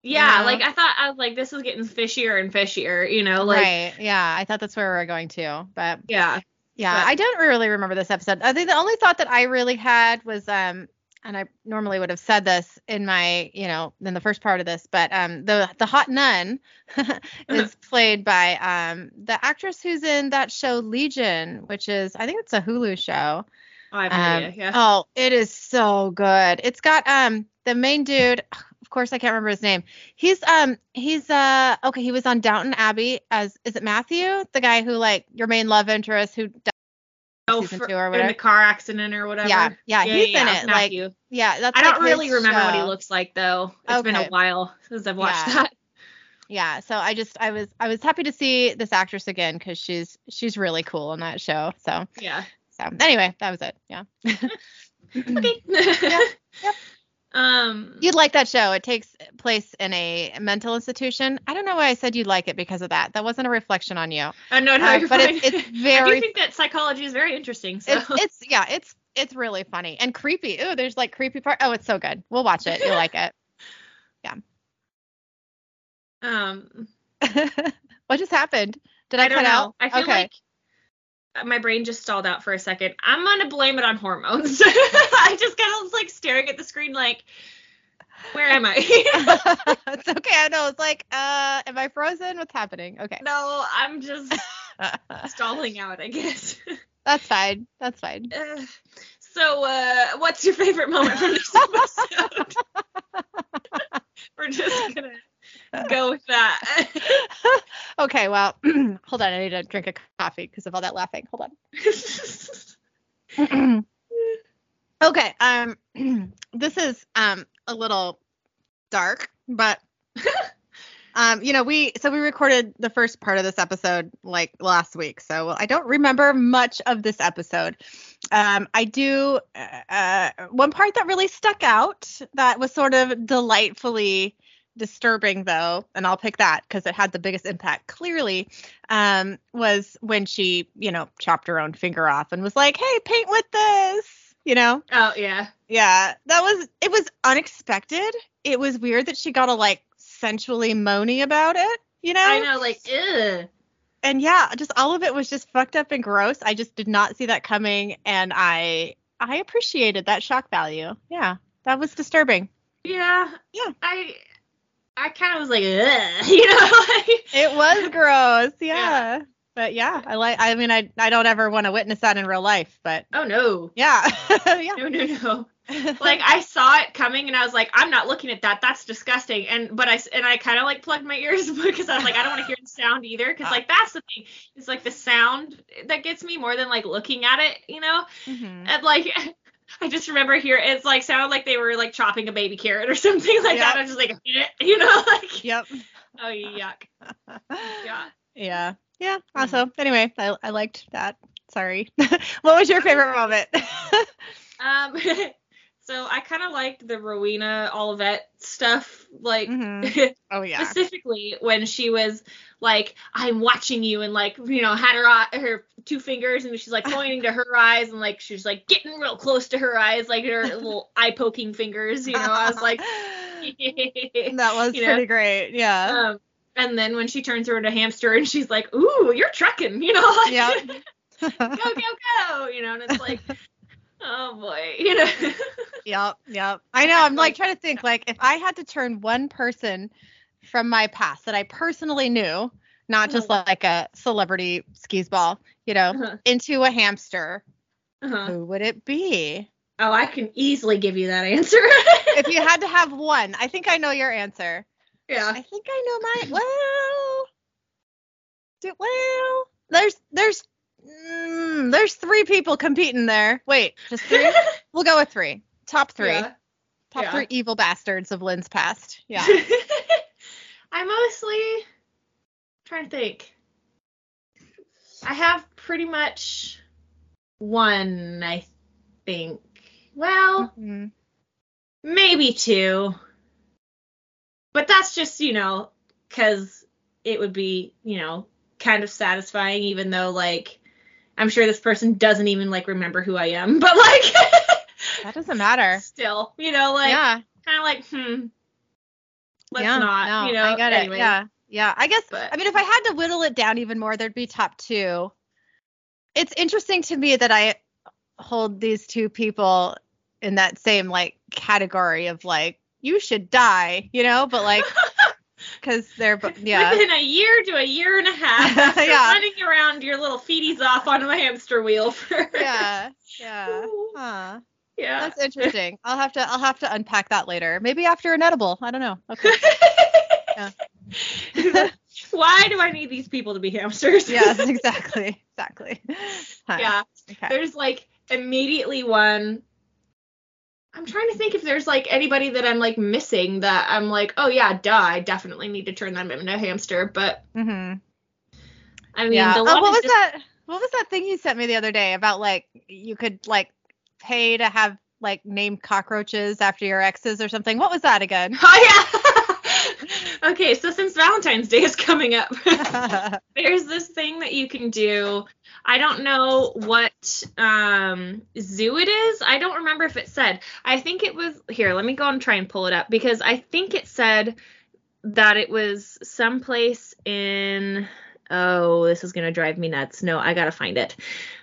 yeah, yeah. like I thought I was like this is getting fishier and fishier, you know, like right. Yeah, I thought that's where we were going to, but yeah. yeah, But- I don't really remember this episode. I think the only thought that I really had was um and I normally would have said this in my, you know, in the first part of this, but um the the hot nun is played by um the actress who's in that show Legion, which is I think it's a Hulu show. Oh, I have Um, idea. Yeah. Oh, it is so good. It's got um the main dude. Of course, I can't remember his name. He's um he's uh okay. He was on Downton Abbey as is it Matthew, the guy who like your main love interest who oh, season for- two or in whatever. the car accident or whatever. Yeah, yeah, he's in it, like, yeah. That's I don't really his remember what he looks like though. It's been a while since I've watched Yeah. that. yeah. So I just I was I was happy to see this actress again because she's she's really cool in that show. So Yeah. so anyway, that was it. Yeah. Okay. yep. Um. You'd like that show. It takes place in a mental institution. I don't know why I said you'd like it because of that. That wasn't a reflection on you. Oh, no, no, Uh, but it's it's I do think that psychology is very interesting. So. it's it's yeah, it's it's really funny and creepy. Oh, there's like creepy part. Oh, it's so good. We'll watch it. You'll like it. Yeah. Um. what just happened? Did I, I cut know. out? I feel okay. like my brain just stalled out for a second. I'm gonna blame it on hormones. I just kind of was like staring at the screen, like, where am I? it's okay. I know. It's like, uh, am I frozen? What's happening? Okay. no, I'm just stalling out, I guess. That's fine. That's fine. Uh, so, uh, what's your favorite moment from this episode? We're just gonna go with that. okay. Well, hold on. I need to drink a coffee because of all that laughing. Hold on. okay. Um, this is um a little dark, but um, you know, we so we recorded the first part of this episode like last week, so I don't remember much of this episode. Um, I do uh, uh, one part that really stuck out that was sort of delightfully disturbing though and i'll pick that because it had the biggest impact clearly um was when she you know chopped her own finger off and was like hey paint with this you know oh yeah. yeah that was it was unexpected it was weird that she got a like sensually moany about it you know I know, like, ugh. and yeah just all of it was just fucked up and gross i just did not see that coming and i i appreciated that shock value yeah that was disturbing Yeah. Yeah. I I kind of was like, ugh, you know, It was gross. Yeah. Yeah. But yeah, I like I mean I I don't ever want to witness that in real life, but oh no. yeah. yeah. No, no, no. Like I saw it coming and I was like, I'm not looking at that. That's disgusting. And but I and I kind of like plugged my ears because I was like, I don't want to hear the sound either. Because like that's the thing. It's like the sound that gets me more than like looking at it, you know. Mhm. And like I just remember here, it's like sounded like they were like chopping a baby carrot or something like that. I was just like, you know, like Yep. oh yuck. Yeah. Yeah. Yeah. Also, anyway, I I liked that. Sorry. what was your favorite moment? Um. So I kind of liked the Rowena Olivette stuff, like Mhm. Oh yeah. specifically when she was like, "I'm watching you," and like you know had her eye- her two fingers and she's like pointing to her eyes and like she's like getting real close to her eyes, like her little eye poking fingers. You know, I was like, that was you know, pretty great. Yeah. um, and then when she turns her into hamster and she's like, "Ooh, you're trucking," you know, like Yep. go go go, you know, and it's like, oh boy, you know. Yep, yep. I know. I'm like trying to think like if I had to turn one person from my past that I personally knew, not just like a celebrity skis ball, you know, Uh-huh. into a hamster, Uh-huh. who would it be? Oh, I can easily give you that answer. If you had to have one, I think I know your answer. yeah. I think I know my Well, do, well, there's there's mm, there's three people competing there. Wait, just three? we'll go with three. Top three. Yeah. Top Yeah. three evil bastards of Lynn's past. Yeah. I mostly trying to think. I have pretty much one, I think. Well, Mhm. maybe two. But that's just, you know, because it would be, you know, kind of satisfying, even though, like, I'm sure this person doesn't even, like, remember who I am. But, like, That doesn't matter. still, you know, like, yeah. kind of like, hmm, let's yeah, not, no, you know, I get anyway. it. Yeah. Yeah. I guess But- I mean if I had to whittle it down even more, there'd be top two. It's interesting to me that I hold these two people in that same like category of like you should die, you know, but like because they're yeah. Within a year to a year and a half Yeah. running around your little feeties off on a hamster wheel for yeah. Yeah. Huh. yeah. That's interesting. I'll have to I'll have to unpack that later. Maybe after an edible. I don't know. Okay. Why do I need these people to be hamsters? yes, exactly. Exactly. Huh. yeah. Okay. There's like immediately one. I'm trying to think if there's like anybody that I'm like missing that I'm like, oh yeah, duh, I definitely need to turn them into a hamster. But Mm-hmm. I mean, Yeah. the Oh, one what is was just- that? What was that thing you sent me the other day about like you could like pay to have like named cockroaches after your exes or something? What was that again? oh yeah. Okay, so since Valentine's Day is coming up, there's this thing that you can do. I don't know what um, zoo it is. I don't remember if it said. I think it was here. Let me go and try and pull it up because I think it said that it was someplace in. Oh, this is gonna drive me nuts. No, I gotta find it.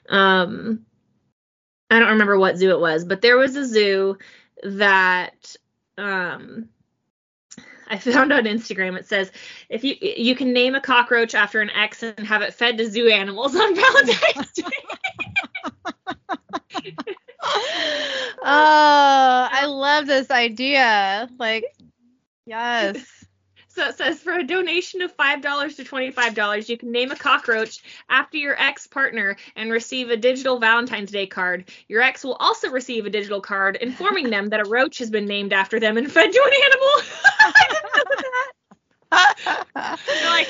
Um, I don't remember what zoo it was, but there was a zoo that um I found on Instagram. It says if you you can name a cockroach after an ex and have it fed to zoo animals on Valentine's Day. Oh, I love this idea. Like, yes. So it says for a donation of five dollars to twenty-five dollars, you can name a cockroach after your ex-partner and receive a digital Valentine's Day card. Your ex will also receive a digital card informing them that a roach has been named after them and fed to an animal. I didn't know that. They're like,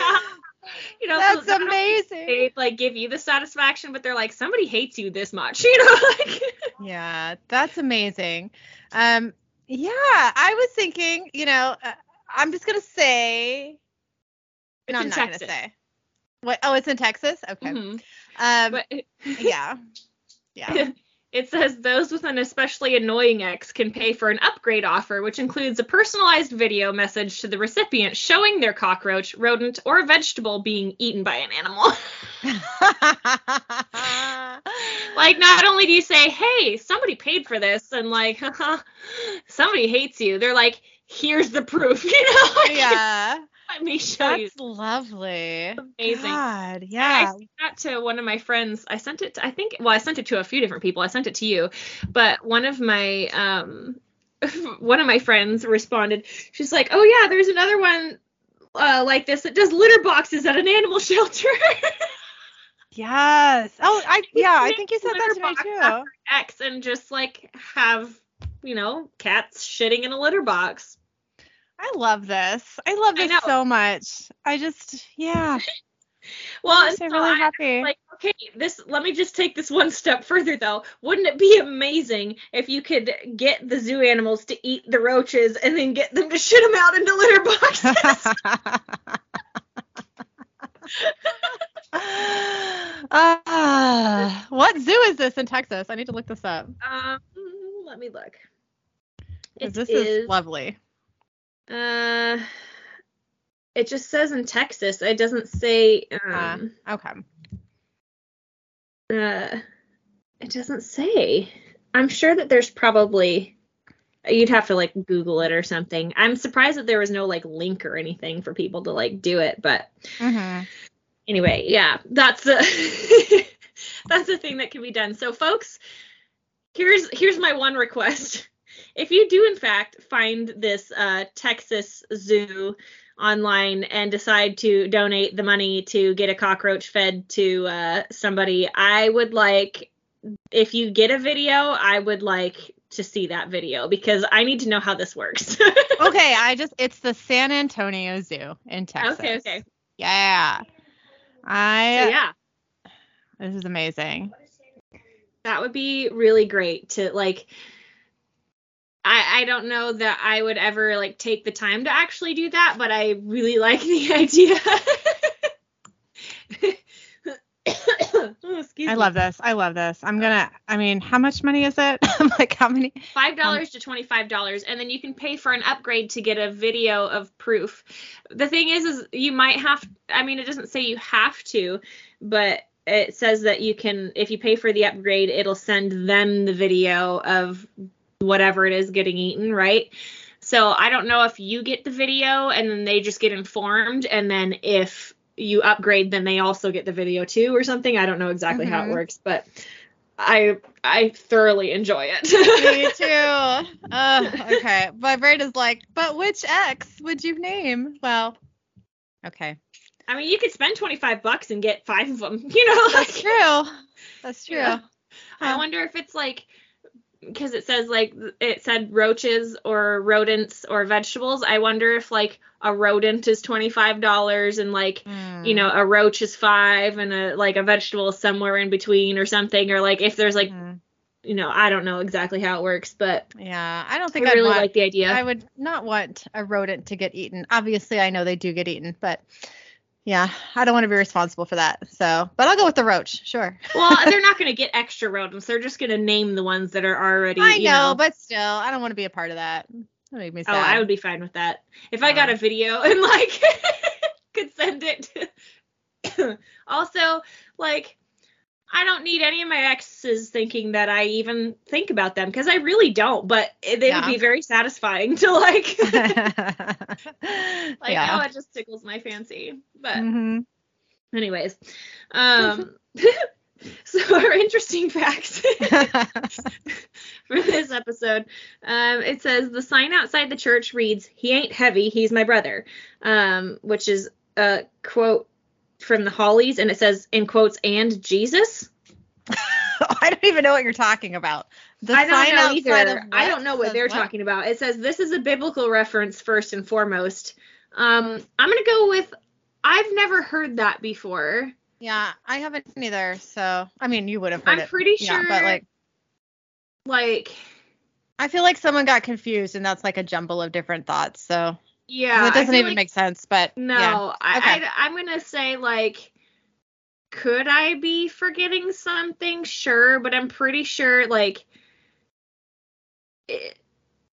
you know, That's I amazing. They like give you the satisfaction, but they're like, somebody hates you this much, you know? Like, Yeah, that's amazing. Um, yeah, I was thinking, you know, uh, I'm just gonna say. It's no, I'm not Texas. gonna say. What? Oh, it's in Texas. Okay. Mhm. Um, But yeah, yeah. It says those with an especially annoying ex can pay for an upgrade offer, which includes a personalized video message to the recipient showing their cockroach, rodent, or vegetable being eaten by an animal. like, not only do you say, hey, somebody paid for this, and like, somebody hates you, they're like, here's the proof, you know? Yeah, Let me show you. that's lovely. amazing. God, I yeah. sent that to one of my friends. I sent it to, I think, well, I sent it to a few different people. I sent it to you, but one of my, um, one of my friends responded. She's like, "Oh yeah, there's another one uh, like this that does litter boxes at an animal shelter." Yes. Oh, I yeah, I think you said that to me too. X and just like have, you know, cats shitting in a litter box. I love this. I love this know. so much. I just yeah. Well, I'm so really I- happy. like okay this let me just take this one step further though wouldn't it be amazing if you could get the zoo animals to eat the roaches and then get them to shit them out into litter boxes Ah, what zoo is this in Texas? I need to look this up. um let me look This is, is lovely. uh it just says in texas. It doesn't say um Okay. uh it doesn't say. I'm sure that there's probably you'd have to like google it or something. I'm surprised that there was no like link or anything for people to like do it but hmm anyway yeah that's the that's the thing that can be done. So folks here's here's my one request if you do in fact find this uh, texas zoo online and decide to donate the money to get a cockroach fed to uh, somebody i would like if you get a video i would like to see that video because i need to know how this works Okay, I just it's the San Antonio Zoo in Texas. okay okay Yeah. I so yeah this is amazing. that would be really great to like I, I don't know that I would ever like take the time to actually do that, but I really like the idea. oh, I love this. I love this. I'm gonna I mean, how much money is it? I'm like how many five um, dollars to twenty five dollars, and then you can pay for an upgrade to get a video of proof. The thing is, is you might have. I mean, it doesn't say you have to, but it says that you can. If you pay for the upgrade, it'll send them the video of whatever it is getting eaten, right? So I don't know if you get the video and then they just get informed, and then if you upgrade, then they also get the video too, or something. I don't know exactly how it Mhm. works, but I I thoroughly enjoy it. Me too. Uh, okay. My brain is like, but which X would you name? Well, okay. I mean, you could spend 25 bucks and get five of them, you know? That's true. That's true. Yeah. I wonder if it's like because it says like it said roaches or rodents or vegetables. I wonder if like a rodent is twenty five dollars and like you know a roach is five and a like a vegetable is somewhere in between or something or like if there's like Mhm. you know I don't know exactly how it works, but Yeah, I don't I think I'd really want, like the idea. I would not want a rodent to get eaten. Obviously, I know they do get eaten, but yeah, I don't want to be responsible for that. So, but I'll go with the roach. Sure. well, they're not going to get extra rodents. They're just going to name the ones that are already. I you know, but still, I don't want to be a part of that. That made me sad. Oh. I would be fine with that. If I got Oh. a video and like could send it. To... also, like I don't need any of my exes thinking that I even think about them because I really don't. But it- they Yeah. would be very satisfying to like, like yeah. oh, it just tickles my fancy. But Mhm. anyways, um, so our interesting facts. for this episode. Um, it says the sign outside the church reads, "He ain't heavy, he's my brother," um, which is a quote from the Hollies, and it says in quotes, "and Jesus." I don't even know what you're talking about. The I don't know either. I don't know what they're talking about. It says this is a biblical reference first and foremost. Um, I'm gonna go with. I've never heard that before. Yeah, I haven't either. So, I mean, you would have I'm it. pretty Yeah, sure. but like, like, I feel like someone got confused, and that's like a jumble of different thoughts. So yeah, it doesn't even like- make sense. But No, yeah. I, Okay. I I'm gonna say like, could I be forgetting something? Sure, but I'm pretty sure like, it-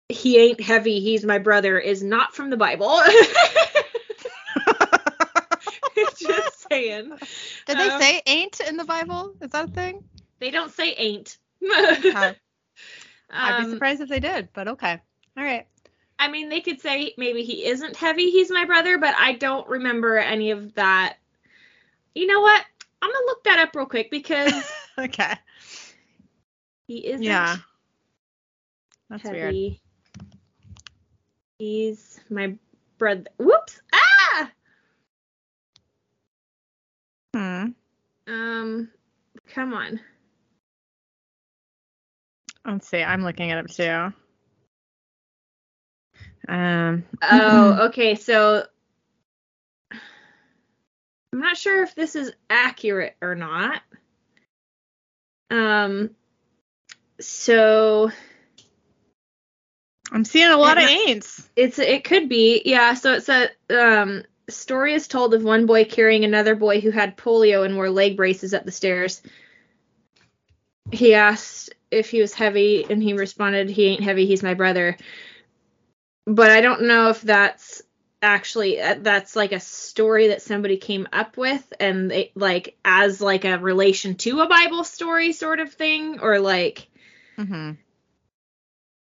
he ain't heavy. He's my brother. Is not from the Bible. Just saying. Did they Um, say ain't in the Bible? Is that a thing? They don't say ain't. I'd be Um, surprised if they did, but okay. All right. I mean, they could say maybe he isn't heavy, he's my brother, but I don't remember any of that. You know what? I'm gonna look that up real quick because Okay. he isn't Yeah. That's weird. He's my brother. Whoops! Ah! Hmm. Um, come on. Let's see. I'm looking it up too. Um. Oh, okay. So I'm not sure if this is accurate or not. Um. So I'm seeing a lot of It ain'ts. it's it could be yeah. So it's a um story is told of one boy carrying another boy who had polio and wore leg braces up the stairs. He asked if he was heavy, and he responded, "He ain't heavy. He's my brother." But I don't know if that's actually uh, that's like a story that somebody came up with and they like as like a relation to a bible story sort of thing or like Mm-hmm.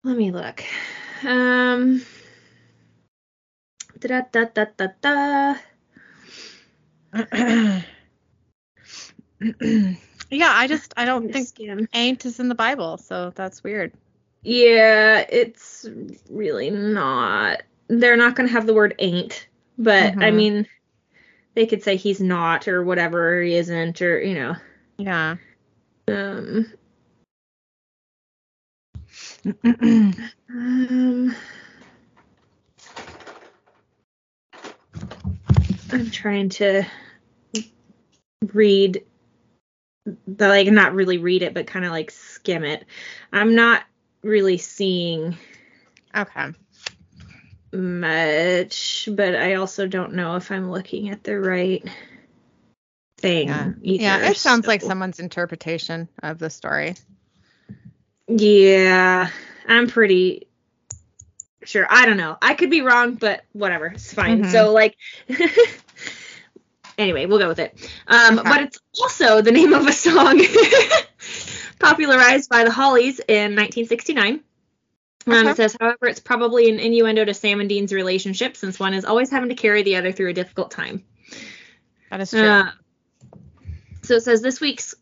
let me look um da da da da da yeah, I just I don't think skim. ain't is in the Bible, so that's weird. Yeah it's really not they're not gonna have the word ain't but i Mhm. mean they could say he's not or whatever or he isn't or you know Yeah. um Um, I'm trying to read the like not really read it, but kind of like skim it. I'm not really seeing okay. much, but I also don't know if I'm looking at the right thing. Yeah. Either, Yeah, it sounds like someone's interpretation of the story. Yeah, I'm pretty sure. I don't know. I could be wrong, but whatever. It's fine. Mhm. So like anyway, we'll go with it. Um Okay. but it's also the name of a song popularized by the Hollies in 1969. Um, Okay. it says, however, it's probably an innuendo to Sam and Dean's relationship since one is always having to carry the other through a difficult time. That is true. Uh, so it says this week's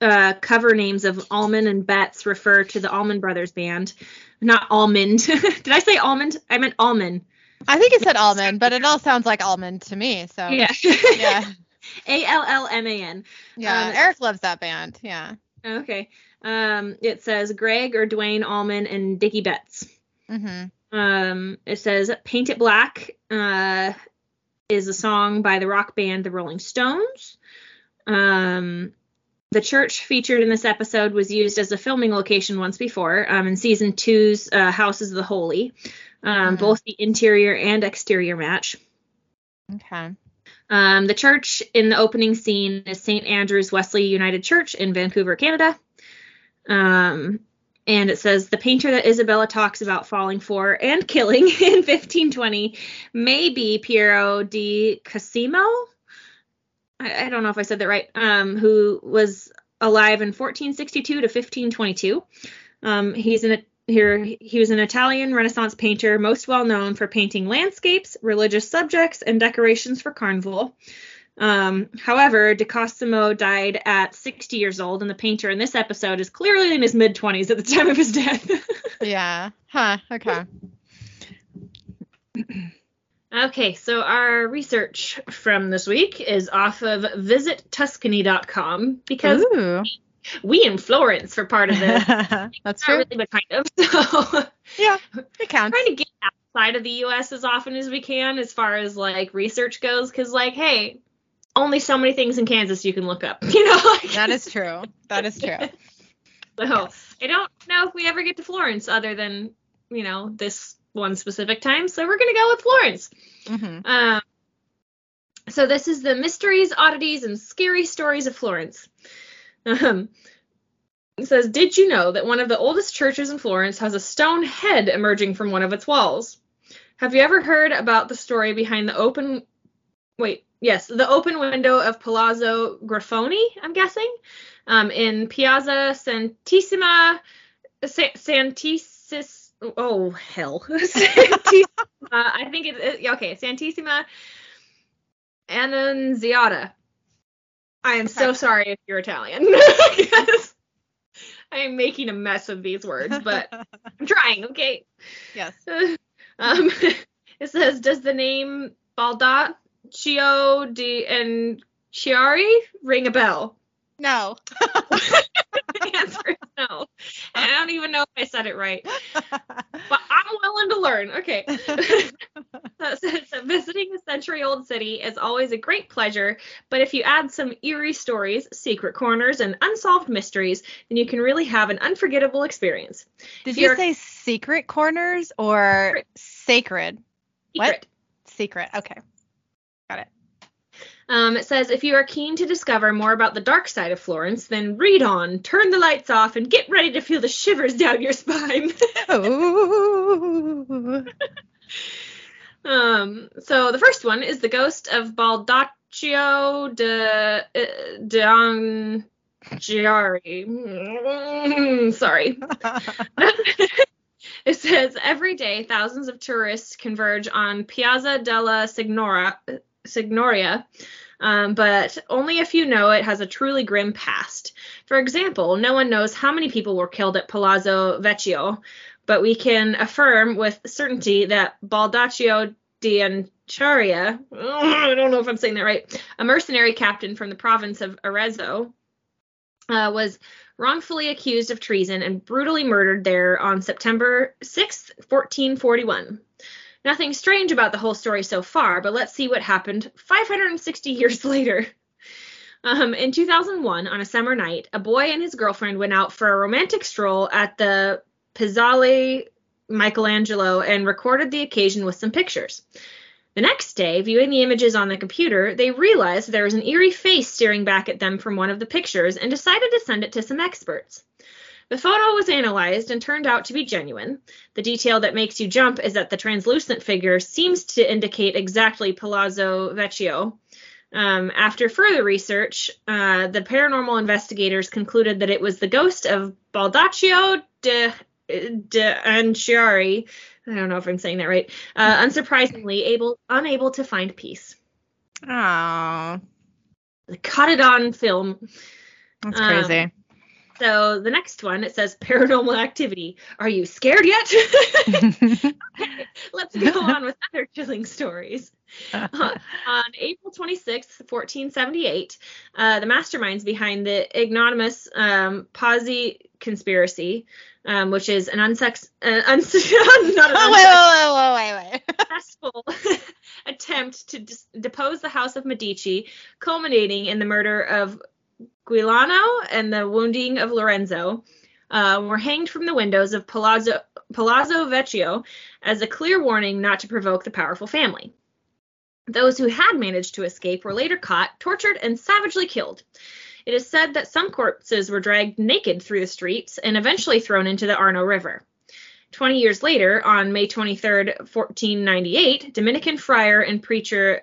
uh, cover names of Allman and Betts refer to the Almond Brothers Band, not Almond. Did I say almond? I meant almond. I think it said almond, but it all sounds like almond to me. So Yeah. yeah. A L L M A N. Yeah. Um, Eric loves that band. Yeah. Okay. Um, it says Gregg or Duane Allman and Dickie Betts. hmm Um, it says Paint It Black uh, is a song by the rock band The Rolling Stones. Um, the church featured in this episode was used as a filming location once before um, in season two's uh, Houses of the Holy. Um, Mhm. Both the interior and exterior match. Okay. Um, the church in the opening scene is St. Andrew's Wesley United Church in Vancouver, Canada. Um, and it says the painter that Isabella talks about falling for and killing in 1520 may be Piero di Cosimo. I, I don't know if I said that right. Um, who was alive in 1462 to 1522. Um, he's an here he was an Italian Renaissance painter, most well known for painting landscapes, religious subjects, and decorations for carnival. Um, however, De Cosimo died at 60 years old, and the painter in this episode is clearly in his mid 20s at the time of his death. Yeah. Huh. Okay. okay, so our research from this week is off of visittuscany.com because Ooh. We in Florence for part of this. That's true. really, but kind of. So Yeah. It counts. trying to get outside of the US as often as we can as far as like research goes cuz like hey, only so many things in Kansas you can look up, you know? Like, That is true. That is true. so I don't know if we ever get to Florence other than, you know, this one specific time, so we're going to go with Florence. hmm Um so this is the mysteries, oddities and scary stories of Florence. Um it says, Did you know that one of the oldest churches in Florence has a stone head emerging from one of its walls? Have you ever heard about the story behind the open wait, yes, the open window of Palazzo Grafoni, I'm guessing, um, in Piazza Santissima Sa- Santissis oh hell. Santissima, I think it is okay, Santissima Annunziata. I am so sorry if you're Italian. I am making a mess of these words, but I'm trying, okay? yes. um, it says, does the name Baldaccio di and Chiari ring a bell? No. answer And I don't even know if I said it right, but I'm willing to learn. Okay. That says that visiting a century old city is always a great pleasure, but if you add some eerie stories, secret corners, and unsolved mysteries, then you can really have an unforgettable experience. Did If you say secret corners or sacred? What? Secret. Secret. Okay. Um, it says if you are keen to discover more about the dark side of Florence, then read on, turn the lights off, and get ready to feel the shivers down your spine. Um, so the first one is the ghost of Baldaccio de uh, de Angiari. Sorry. it says every day thousands of tourists converge on Piazza della Signora, Signoria, um, but only a few know it has a truly grim past. For example, no one knows how many people were killed at Palazzo Vecchio, but we can affirm with certainty that Baldaccio di Anciaria, I don't know if I'm saying that right, a mercenary captain from the province of Arezzo, uh, was wrongfully accused of treason and brutally murdered there on September 6th, 1441. Nothing strange about the whole story so far, but let's see what happened 560 years later. Um, in 2001, on a summer night, a boy and his girlfriend went out for a romantic stroll at the Piazzale Michelangelo and recorded the occasion with some pictures. The next day, viewing the images on the computer, they realized there was an eerie face staring back at them from one of the pictures and decided to send it to some experts. The photo was analyzed and turned out to be genuine. The detail that makes you jump is that the translucent figure seems to indicate exactly Palazzo Vecchio. Um, after further research, uh, the paranormal investigators concluded that it was the ghost of Baldaccio de, de Anciari. I don't know if I'm saying that right. Uh, unsurprisingly, able unable to find peace. Oh, caught it on film. that's Um, crazy. So the next one it says paranormal activity. Are you scared yet? Let's go on with other chilling stories. Uh, on April 26, 1478, uh, the masterminds behind the ignominious um, Pazzi conspiracy, um, which is an unsex, uh, uns- not an oh, wait, wait, wait, wait, wait. successful attempt to dis- depose the House of Medici, culminating in the murder of Giuliano and the wounding of Lorenzo, uh, were hanged from the windows of Palazzo, Palazzo Vecchio as a clear warning not to provoke the powerful family. Those who had managed to escape were later caught, tortured, and savagely killed. It is said that some corpses were dragged naked through the streets and eventually thrown into the Arno River. Twenty years later, on May 23, 1498, Dominican friar and preacher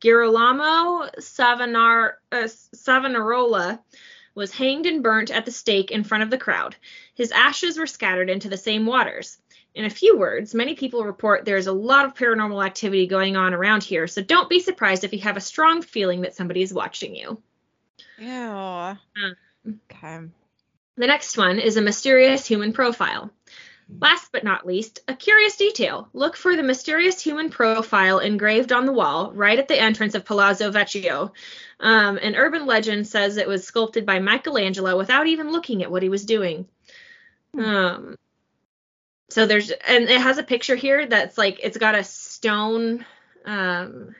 Girolamo Savanar, uh, Savonarola was hanged and burnt at the stake in front of the crowd. His ashes were scattered into the same waters. In a few words, many people report there's a lot of paranormal activity going on around here, so don't be surprised if you have a strong feeling that somebody is watching you. Ew. Okay. The next one is a mysterious human profile. Last but not least, a curious detail. Look for the mysterious human profile engraved on the wall right at the entrance of Palazzo Vecchio. Um, an urban legend says it was sculpted by Michelangelo without even looking at what he was doing. Um, so there's, and it has a picture here that's like, it's got a stone. Um,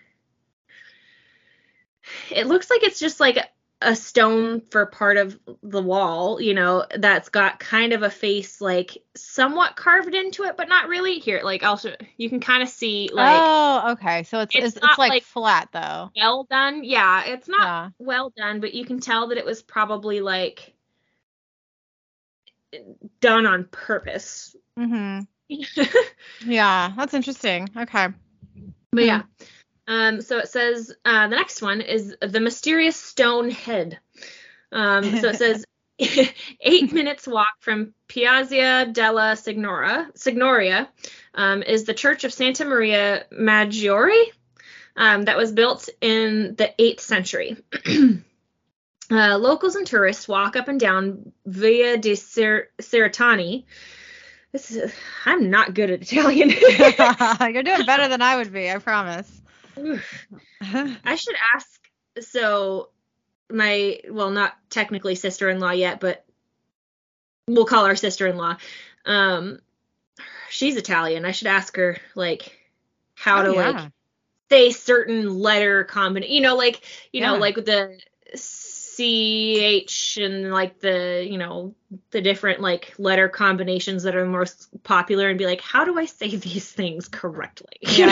it looks like it's just like a stone for part of the wall, you know, that's got kind of a face like somewhat carved into it, but not really. Here, like also you can kind of see like oh, okay. So it's it's it's, it's, like, like- flat though. well done. Yeah, it's not Yeah. well done, but you can tell that it was probably like done on purpose. Mhm. Yeah, that's interesting. Okay. But yeah. Um, so it says uh, the next one is the mysterious stone head. Um, so it says eight minutes walk from Piazza della Signora, Signoria um, is the Church of Santa Maria Maggiore um, that was built in the 8th century. uh, locals and tourists walk up and down Via di Cerretani. This is I'm not good at Italian. You're doing better than I would be, I promise. I should ask. So, my well, not technically sister-in-law yet, but we'll call her sister-in-law. Um, she's Italian. I should ask her like how to Oh, yeah. like say certain letter combination. You know, like you know, Yeah. like the ch and like the you know the different like letter combinations that are most popular, and be like, how do I say these things correctly? You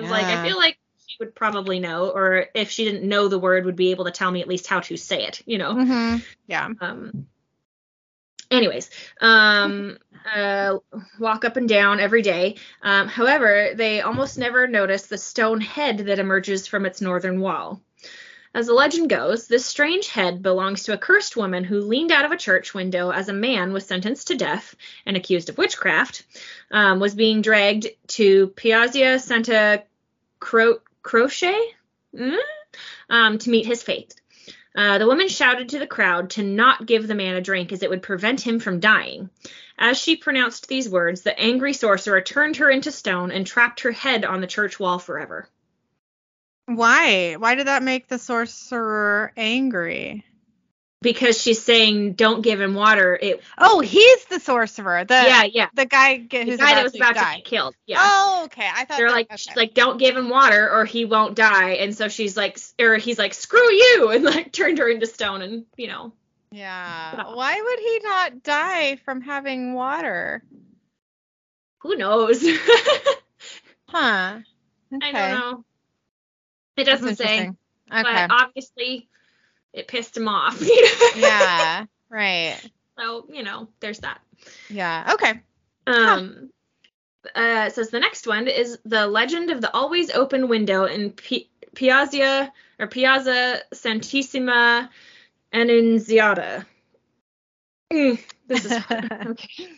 Yeah. Like I feel like she would probably know, or if she didn't know the word, would be able to tell me at least how to say it. You know. hmm Yeah. Um. Anyways, um, uh, walk up and down every day. Um, however, they almost never notice the stone head that emerges from its northern wall. As the legend goes, this strange head belongs to a cursed woman who leaned out of a church window as a man was sentenced to death and accused of witchcraft, um, was being dragged to Piazza Santa Cro- Croce Mm? um, to meet his fate. Uh, the woman shouted to the crowd to not give the man a drink as it would prevent him from dying. As she pronounced these words, the angry sorcerer turned her into stone and trapped her head on the church wall forever. Why? Why did that make the sorcerer angry? Because she's saying, "Don't give him water." It, Oh, he's the sorcerer. The yeah, yeah. the guy get, The who's guy about that was to about die. to get killed. Yeah. Oh, okay. I thought They're that- like, okay. she's like, "Don't give him water, or he won't die." And so she's like, or he's like, "Screw you," and like turned her into stone, and you know, yeah. Why would he not die from having water? who knows? Huh. Okay. I don't know. It doesn't say. Okay. but obviously it pissed him off. yeah. Right. So you know, there's that. Yeah. Okay. Um, uh, says the next one is the legend of the always open window in Pi- Piazza or Piazza Santissima Annunziata. Mm, this is okay.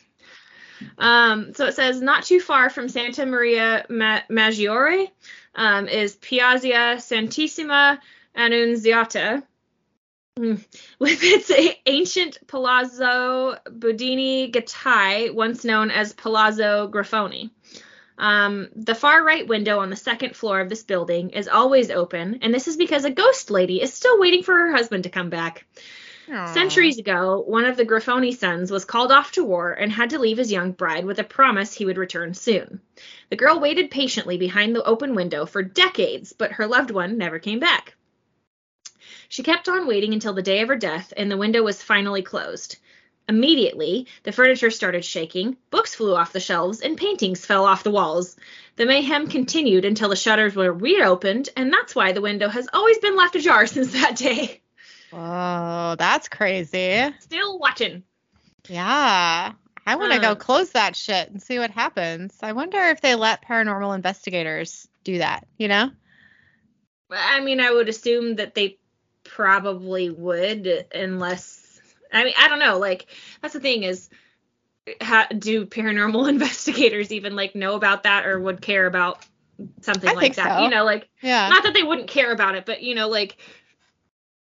Um, so it says not too far from Santa Maria Ma- Maggiore um, is Piazza Santissima Annunziata. Mm. With its ancient Palazzo Budini Gattai, once known as Palazzo Grafoni. Um, the far right window on the second floor of this building is always open, and this is because a ghost lady is still waiting for her husband to come back. Aw. Centuries ago, one of the Grafoni sons was called off to war and had to leave his young bride with a promise he would return soon. The girl waited patiently behind the open window for decades, but her loved one never came back. She kept on waiting until the day of her death, and the window was finally closed. Immediately, the furniture started shaking, books flew off the shelves, and paintings fell off the walls. The mayhem continued until the shutters were reopened, and that's why the window has always been left ajar since that day. Oh, that's crazy. Still watching. Yeah. I want to go um, close that shit and see what happens. I wonder if they let paranormal investigators do that, you know? I mean, I would assume that they probably would, unless I mean, I don't know. Like, that's the thing is, how, do paranormal investigators even like know about that or would care about something I like that? so. You know, like Yeah. not that they wouldn't care about it, but you know, like,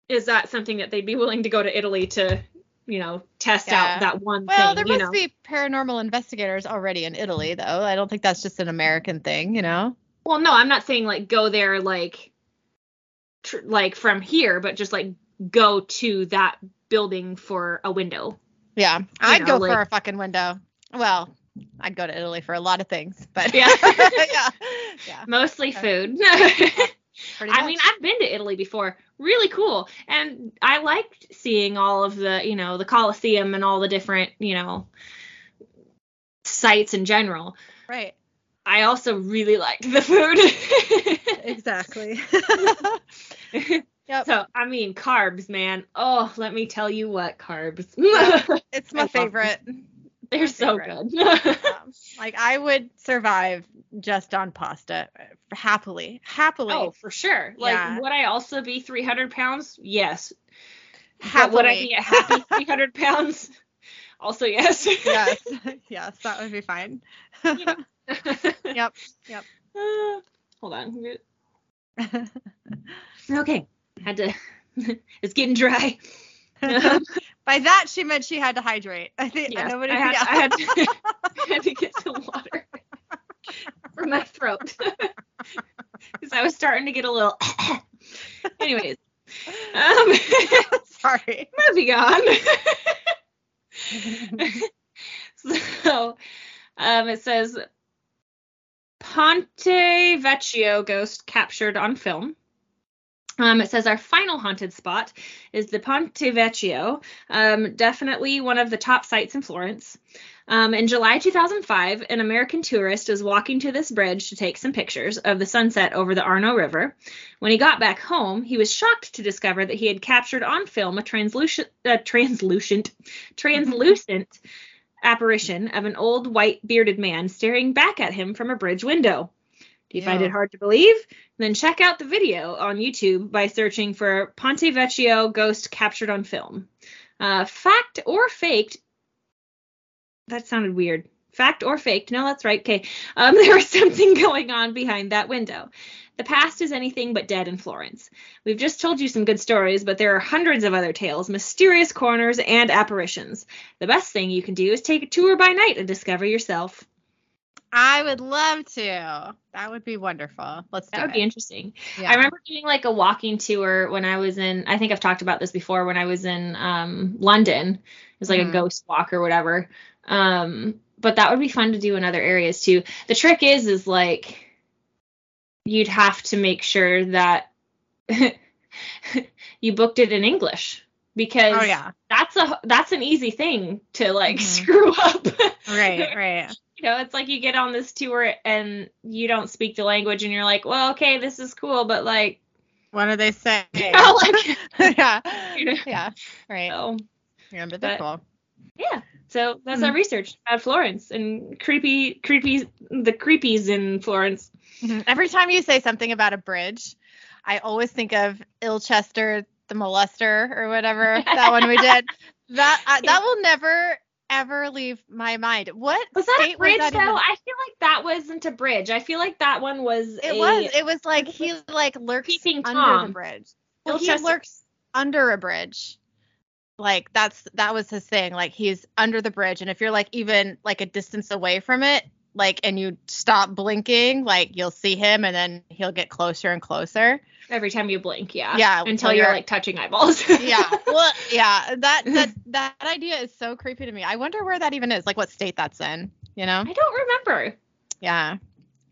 is that something that they'd be willing to go to Italy to, you know, test Yeah. out that one Well, thing? there must know, be paranormal investigators already in Italy, though. I don't think that's just an American thing, you know? well, no, I'm not saying like go there like, tr- like from here, but just like go to that building for a window. Yeah. I'd know, go like- for a fucking window. Well, I'd go to Italy for a lot of things, but Yeah. yeah. Yeah. Mostly food. I mean, I've been to Italy before. Really cool. And I liked seeing all of the, you know, the Colosseum and all the different, you know, sites in general. right. I also really liked the food. Exactly. Yep. so, I mean, carbs, man. Oh, let me tell you what, carbs. it's my favorite. They're so favorite. good. Um, like I would survive just on pasta happily. Happily. oh, for sure. Like, Yeah. would I also be 300 pounds? Yes. But happily. would I be a happy 300 pounds? Also, yes. yes. yes, that would be fine. Yep, yep. Uh, hold on. Okay. Had to. it's getting dry. By that she meant she had to hydrate. I think yeah, nobody I had, yeah. I, had to, I had to get some water for my throat because I was starting to get a little. Anyways, um, Sorry. moving on. so, um, it says Ponte Vecchio ghost captured on film. Um, it says our final haunted spot is the Ponte Vecchio, um, definitely one of the top sites in Florence. Um, in July 2005, an American tourist was walking to this bridge to take some pictures of the sunset over the Arno River. When he got back home, he was shocked to discover that he had captured on film a translucent, uh, translucent, translucent apparition of an old white bearded man staring back at him from a bridge window. Do you find it hard to believe? Then check out the video on YouTube by searching for Ponte Vecchio ghost captured on film. Uh, fact or faked? That sounded weird. Fact or faked? No, that's right. Okay. Um, there was something going on behind that window. The past is anything but dead in Florence. We've just told you some good stories, but there are hundreds of other tales, mysterious corners, and apparitions. The best thing you can do is take a tour by night and discover yourself. I would love to. That would be wonderful. Let's do That would it. be interesting. Yeah. I remember doing like a walking tour when I was in I think I've talked about this before when I was in um London. It was like Mhm. a ghost walk or whatever. Um but that would be fun to do in other areas too. The trick is is like you'd have to make sure that you booked it in English because Oh yeah. that's a that's an easy thing to like Mhm. screw up. Right, right. you know, it's like you get on this tour and you don't speak the language and you're like, well, okay, this is cool, but like, What do they say? you know, like, yeah. You know? Yeah. Right. so, Yeah, but they're but- yeah. So that's Hmm. our research about Florence and creepy, creepy, the creepies in Florence. Mhm. Every time you say something about a bridge, I always think of Ilchester the molester or whatever that one we did. That uh, that will never ever leave my mind. What Was that a bridge though? that even- I feel like that wasn't a bridge. I feel like that one was. It a, was. It was like he like lurks under Tom. the bridge. Well, he Ilchester- lurks under a bridge, like that's that was his thing. Like he's under the bridge, and if you're like even like a distance away from it, like and you stop blinking, like you'll see him, and then he'll get closer and closer. Every time you blink, yeah. Yeah, Until you're you're- like touching eyeballs. yeah well yeah that that that idea is so creepy to me i wonder where that even is like what state that's in you know I don't remember. yeah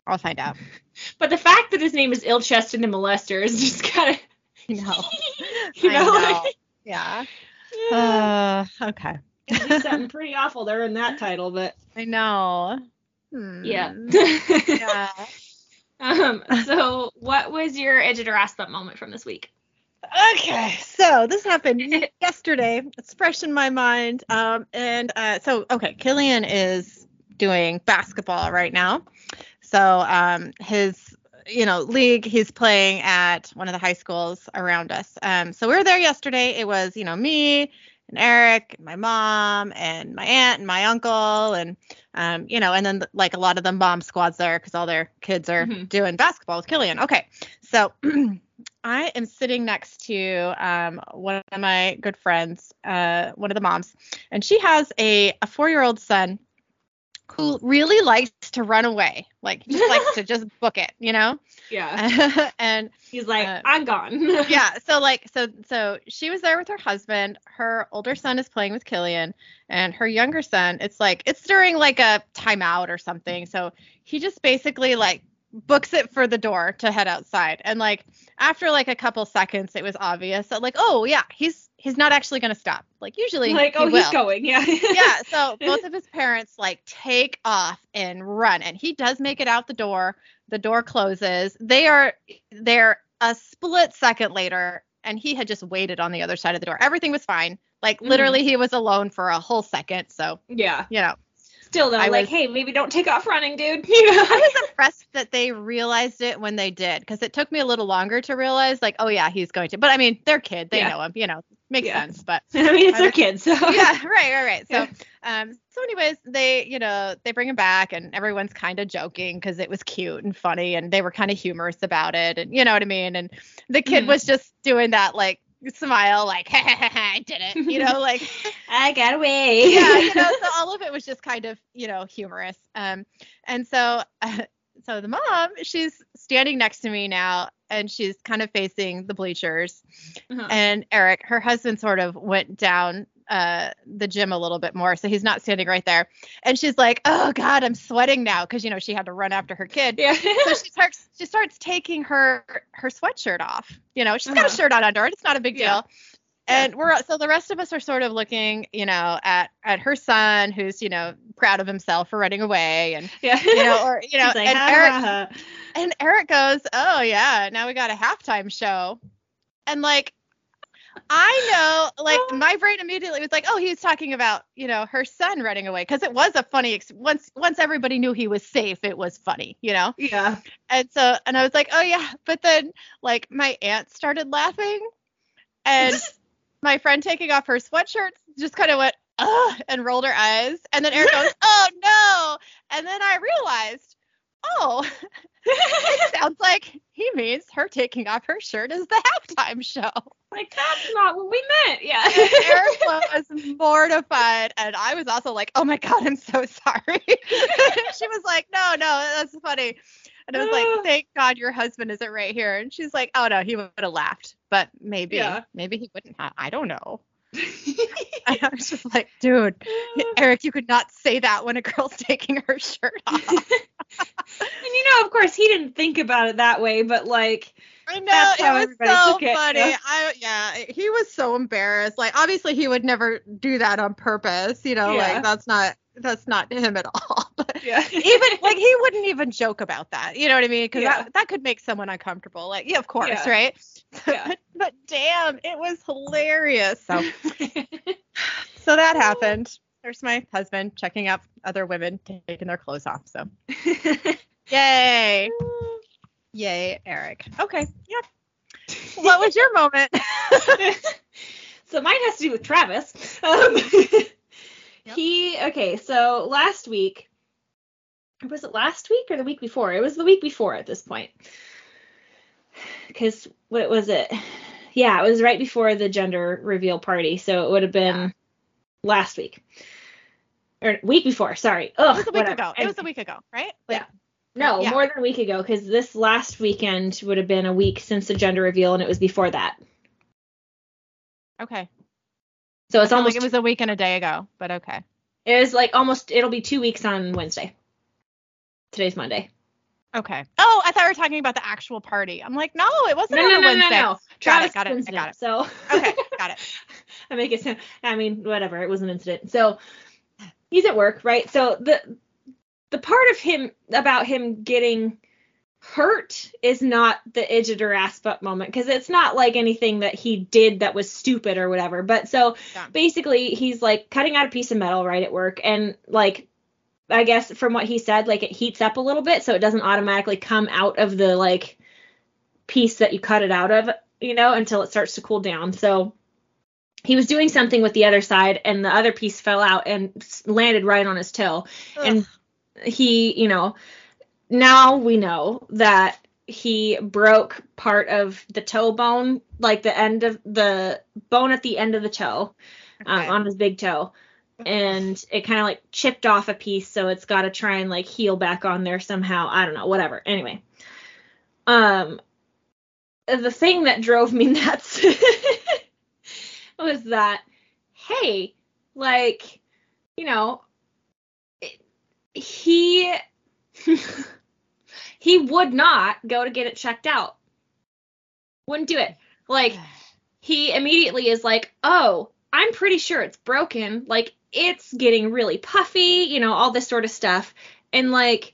i'll find out But the fact that his name is ill chested and molester is just kind of you know you know, know. like, yeah yeah. uh okay At least something pretty awful there in that title, but i know Hmm. yeah. yeah um. So, what was your edge or ass bump moment from this week? Okay, so this happened yesterday. It's fresh in my mind. Um, and uh, so okay, Killian is doing basketball right now. So um, his you know league he's playing at one of the high schools around us. Um, so we were there yesterday. It was you know me and Eric and my mom and my aunt and my uncle and um, you know and then like a lot of the mom squads there because all their kids are Mhm. doing basketball with Killian. Okay, so I am sitting next to um, one of my good friends, uh, one of the moms, and she has a, a four year old son who really likes to run away. Like, he just likes to just book it, you know? Yeah. and He's like, Uh, I'm gone. yeah, so like, so, so she was there with her husband. Her older son is playing with Killian, and her younger son, it's like, it's during like a timeout or something. So he just basically like books it for the door to head outside. And like, after like a couple seconds, it was obvious that like, oh yeah, he's he's not actually gonna stop. Like usually, like, he oh, he's going. Yeah. yeah, so both of his parents like take off and run, and he does make it out the door. The door closes. They are there a split second later, and he had just waited on the other side of the door. Everything was fine. Like Mhm. literally, he was alone for a whole second. So yeah. you know, Still though, I like, was- hey, maybe don't take off running, dude. You know? I was impressed that they realized it when they did, because it took me a little longer to realize, like, oh yeah, he's going to. But I mean, they're kid, they Yeah. know him. You know, makes Yeah. sense. But I mean, it's I their kids, so yeah, right, right, right. So, Yeah. um, so anyways, they, you know, they bring him back, and everyone's kind of joking because it was cute and funny, and they were kind of humorous about it, and you know what I mean. And the kid Mhm. was just doing that like smile, like, ha, ha, ha, I did it, you know, like I got away. yeah, you know, so all of it was just kind of, you know, humorous. Um, and so, uh, so the mom, she's standing next to me now, and she's kind of facing the bleachers. Uh-huh. And Eric, her husband, sort of went down uh the gym a little bit more, so he's not standing right there. And she's like, "Oh God, I'm sweating now," because you know she had to run after her kid. yeah. So she starts she starts taking her her sweatshirt off. You know, she's got a Uh-huh. shirt on under it. It's not a big Yeah. deal. And we're so the rest of us are sort of looking, you know, at at her son who's, you know, proud of himself for running away and yeah. you know, or you know, like, and "Ha, Eric ha, ha." and Eric goes, "Oh yeah, now we got a halftime show," and like, I know, like oh. my brain immediately was like, "Oh, he was talking about you know her son running away," because it was a funny ex- once once everybody knew he was safe, it was funny, you know. Yeah. And so, and I was like, "Oh yeah," but then like my aunt started laughing, and my friend taking off her sweatshirt just kind of went, "Ugh," and rolled her eyes, and then Eric goes, "Oh no," and then I realized, oh. it sounds like he means her taking off her shirt is the halftime show. Like that's not what we meant. Yeah. And Eric was mortified, and I was also like, "Oh my god, I'm so sorry." she was like, "No, no, that's funny," and I was like, "Thank God your husband isn't right here." And she's like, "Oh no, he would have laughed, but maybe, Yeah. maybe he wouldn't. have. I don't know." I was just like, "Dude, Eric, you could not say that when a girl's taking her shirt off." and you know, of course, he didn't think about it that way, but like, I know That's how it was so it, funny. yeah. I yeah, he was so embarrassed. Like obviously he would never do that on purpose, you know, Yeah. like that's not that's not him at all. But yeah. even like he wouldn't even joke about that. You know what I mean? Cuz Yeah. that that could make someone uncomfortable. Like, yeah, of course, right? Yeah. but, but damn, it was hilarious. So so that happened. There's my husband checking out other women taking their clothes off. So yay. Yay, Eric. Okay. Yep. What was your moment? so mine has to do with Travis. Um, He okay. So last week, was it last week or the week before? It was the week before at this point. Because what was it? yeah, it was right before the gender reveal party, so it would have been Yeah. last week or week before. Sorry. Ugh, It was a week whatever. ago. It was a week ago, right? Like, No, Yeah. more than a week ago, because this last weekend would have been a week since the gender reveal, and it was before that. Okay. So It's it's almost like it was a week and a day ago, but okay. it was like almost it'll be two weeks on Wednesday. Today's Monday. Okay. Oh, I thought we were talking about the actual party. I'm like, no, it wasn't No, on no, no, no, Wednesday. no. Got Travis it. Got it. I got it. So Okay. Got it. I make it sound. I mean, whatever. It was an incident. So he's at work, right? So the the part of him about him getting hurt is not the or ass moment because it's not like anything that he did that was stupid or whatever. But so Yeah. basically, he's like cutting out a piece of metal right at work, and like I guess from what he said, like it heats up a little bit, so it doesn't automatically come out of the like piece that you cut it out of, you know, until it starts to cool down. So he was doing something with the other side, and the other piece fell out and landed right on his toe. And he, you know, now we know that he broke part of the toe bone, like the end of the bone at the end of the toe, um, Okay. on his big toe. And it kind of like chipped off a piece, so it's got to try and like heal back on there somehow. I don't know, whatever. Anyway, um, the thing that drove me nuts was that, hey, like, you know, he he would not go to get it checked out. Wouldn't do it. Like he immediately is like, "Oh, I'm pretty sure it's broken. Like it's getting really puffy, you know, all this sort of stuff." And like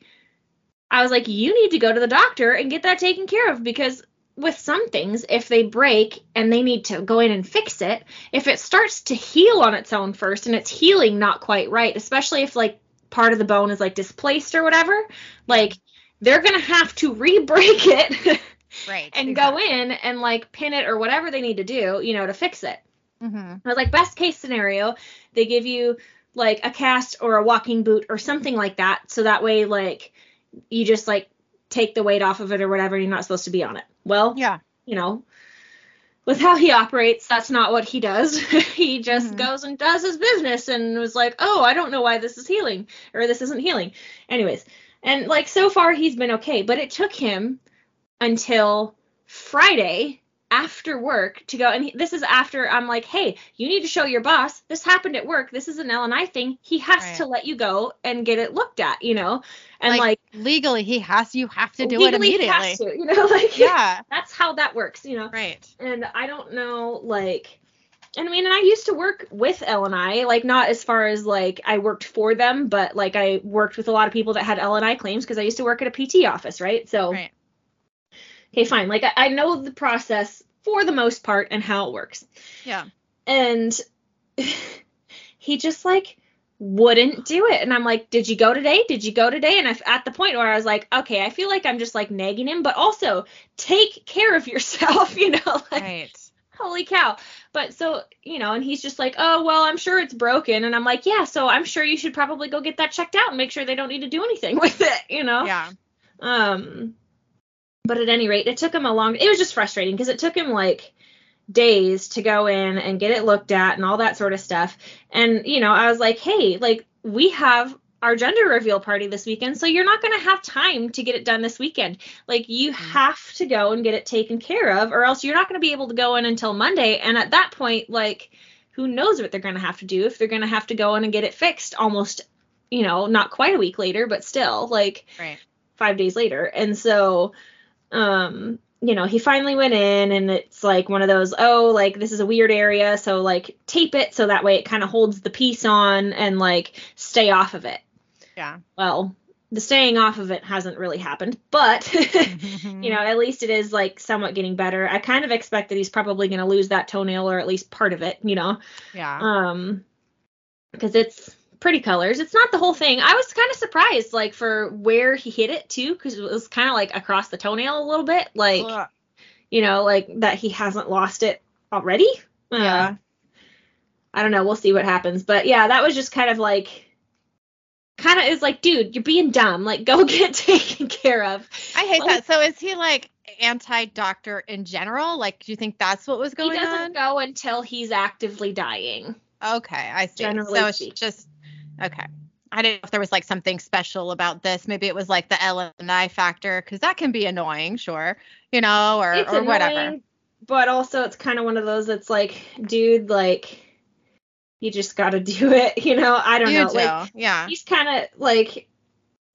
I was like, "You need to go to the doctor and get that taken care of because with some things, if they break and they need to go in and fix it, if it starts to heal on its own first and it's healing not quite right, especially if like part of the bone is like displaced or whatever, like they're gonna have to re-break it right. and go in and like pin it or whatever they need to do, you know, to fix it. Mm-hmm. I was like, best case scenario, they give you like a cast or a walking boot or something like that, so that way like you just like take the weight off of it or whatever. You're not supposed to be on it. Well, Yeah. you know, with how he operates, that's not what he does. he just Mhm. goes and does his business and was like, oh, I don't know why this is healing or this isn't healing. Anyways, and like so far he's been okay, but it took him until Friday after work to go and he, this is after I'm like, "Hey, you need to show your boss. This happened at work. This is an L&I thing. He has Right. to let you go and get it looked at, you know?" And Like, like, legally, he has. You have to do it legally he has to, you know, like Yeah. that's how that works, you know. Right. And I don't know like and I mean, and I used to work with L and I, like not as far as like I worked for them, but like I worked with a lot of people that had L and I claims because I used to work at a PT office, right? So Right. Okay, fine. Like I, I know the process for the most part and how it works. Yeah. And he just like wouldn't do it. And I'm like, did you go today? Did you go today? And I, at the point where I was like, okay, I feel like I'm just like nagging him, but also take care of yourself, you know? Like, Right. holy cow. But so, you know, and he's just like, oh, well, I'm sure it's broken. And I'm like, yeah, so I'm sure you should probably go get that checked out and make sure they don't need to do anything with it, you know? Yeah. Um, but at any rate, it took him a long. It was just frustrating because it took him like days to go in and get it looked at and all that sort of stuff. And you know, I was like, hey, like we have our gender reveal party this weekend, so you're not going to have time to get it done this weekend. Like you mm. have to go and get it taken care of, or else you're not going to be able to go in until Monday. And at that point, like who knows what they're going to have to do if they're going to have to go in and get it fixed almost, you know, not quite a week later, but still like Right. five days later. And so, um, you know, he finally went in and it's like one of those, oh, like this is a weird area. So like tape it so that way it kind of holds the piece on and like stay off of it. Yeah. Well, the staying off of it hasn't really happened, but you know, at least it is like somewhat getting better. I kind of expect that he's probably going to lose that toenail or at least part of it, you know Yeah. um because it's pretty colors it's not the whole thing i was kind of surprised like for where he hit it too because it was kind of like across the toenail a little bit like Ugh. you know like that he hasn't lost it already Uh, Yeah. i don't know we'll see what happens but yeah that was just kind of like kind of is like dude you're being dumb like go get taken care of I hate Like- that. So is he like anti-doctor in general? Like, do you think that's what was going on? He doesn't on? go until he's actively dying. Okay, I see. Generally so it's just okay. I didn't know if there was like something special about this. Maybe it was like the L and I factor, because that can be annoying, sure, you know, or it's or annoying, whatever. but also it's kind of one of those that's like, dude, like you just got to do it. You know, I don't You know. do, Like yeah. he's kind of like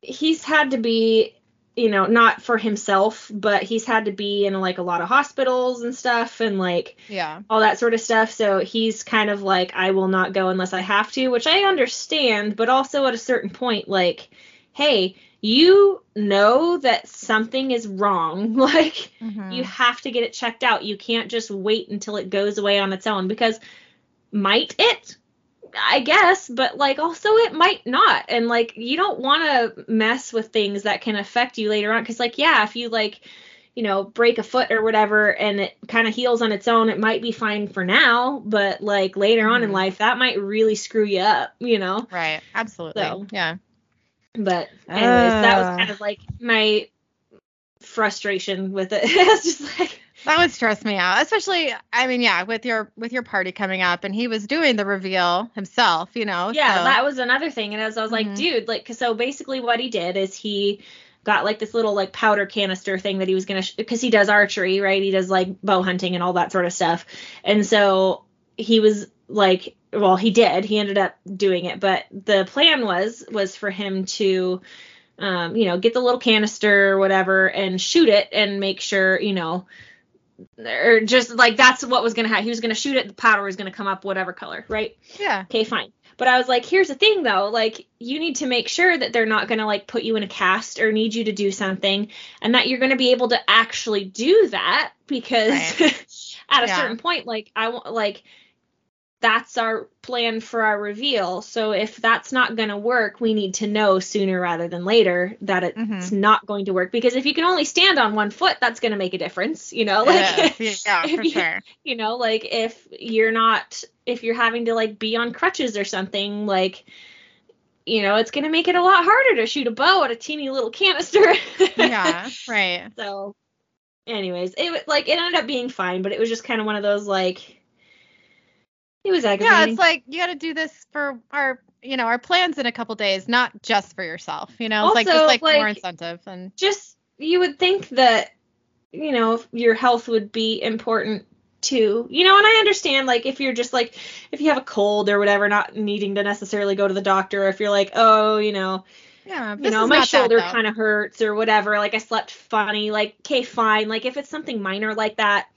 he's had to be you know not for himself but he's had to be in like a lot of hospitals and stuff and like Yeah. all that sort of stuff so he's kind of like i will not go unless i have to which i understand but also at a certain point like hey you know that something is wrong like Mhm. you have to get it checked out. You can't just wait until it goes away on its own because might it? I guess, but like also it might not. And like you don't want to mess with things that can affect you later on cuz like yeah, if you like you know, break a foot or whatever and it kind of heals on its own, it might be fine for now, but like later on in Mhm. life that might really screw you up, you know? Right. Absolutely. So- Yeah. But anyways, that was Ah. kind of like my frustration with it. it's just like That would stress me out, especially. I mean, yeah, with your with your party coming up, and he was doing the reveal himself, you know. yeah so- that was another thing and as i was like Mhm. dude like so basically what he did is he got like this little like powder canister thing that he was gonna because he does archery right he does like bow hunting and all that sort of stuff and so he was like well he did he ended up doing it but the plan was was for him to um you know get the little canister or whatever and shoot it and make sure you know or just like that's what was gonna happen he was gonna shoot it the powder was gonna come up whatever color right yeah. okay, fine. But I was like, here's the thing though, like you need to make sure that they're not going to like put you in a cast or need you to do something and that you're going to be able to actually do that because at a Yeah. certain point like I want like that's our plan for our reveal. So if that's not going to work, we need to know sooner rather than later that it's Mhm. not going to work because if you can only stand on one foot, that's going to make a difference, you know? Like yeah, if for you- sure. you know like if you're not if you're having to like be on crutches or something like you know it's going to make it a lot harder to shoot a bow at a teeny little canister Yeah. Right. so anyways it like it ended up being fine but it was just kind of one of those like it was Yeah, it's like you got to do this for our, you know, our plans in a couple days, not just for yourself. You know, it's like Also, just like, more incentive and just you would think that you know your health would be important too you know and i understand like if you're just like if you have a cold or whatever not needing to necessarily go to the doctor if you're like oh you know yeah. you know, my shoulder kind of hurts or whatever. Like I slept funny. Like, okay, fine. Like if it's something minor like that,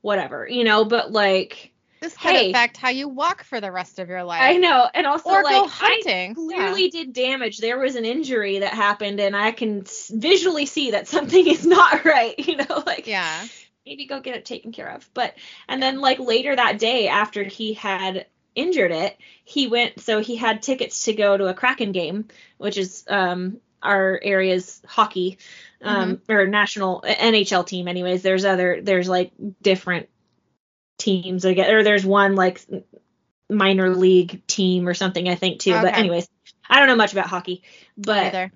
whatever, you know. But like, This could hey. affect how you walk for the rest of your life. I know, and also or like go I hunting. clearly did damage. There was an injury that happened, and I can visually see that something is not right. You know, like yeah. maybe go get it taken care of. But and then like later that day after he had injured it, he went so he had tickets to go to a Kraken game, which is um our area's hockey um or national NHL team anyways. There's other there's like different teams I or there's one like minor league team or something I think too. But anyways, I don't know much about hockey. But.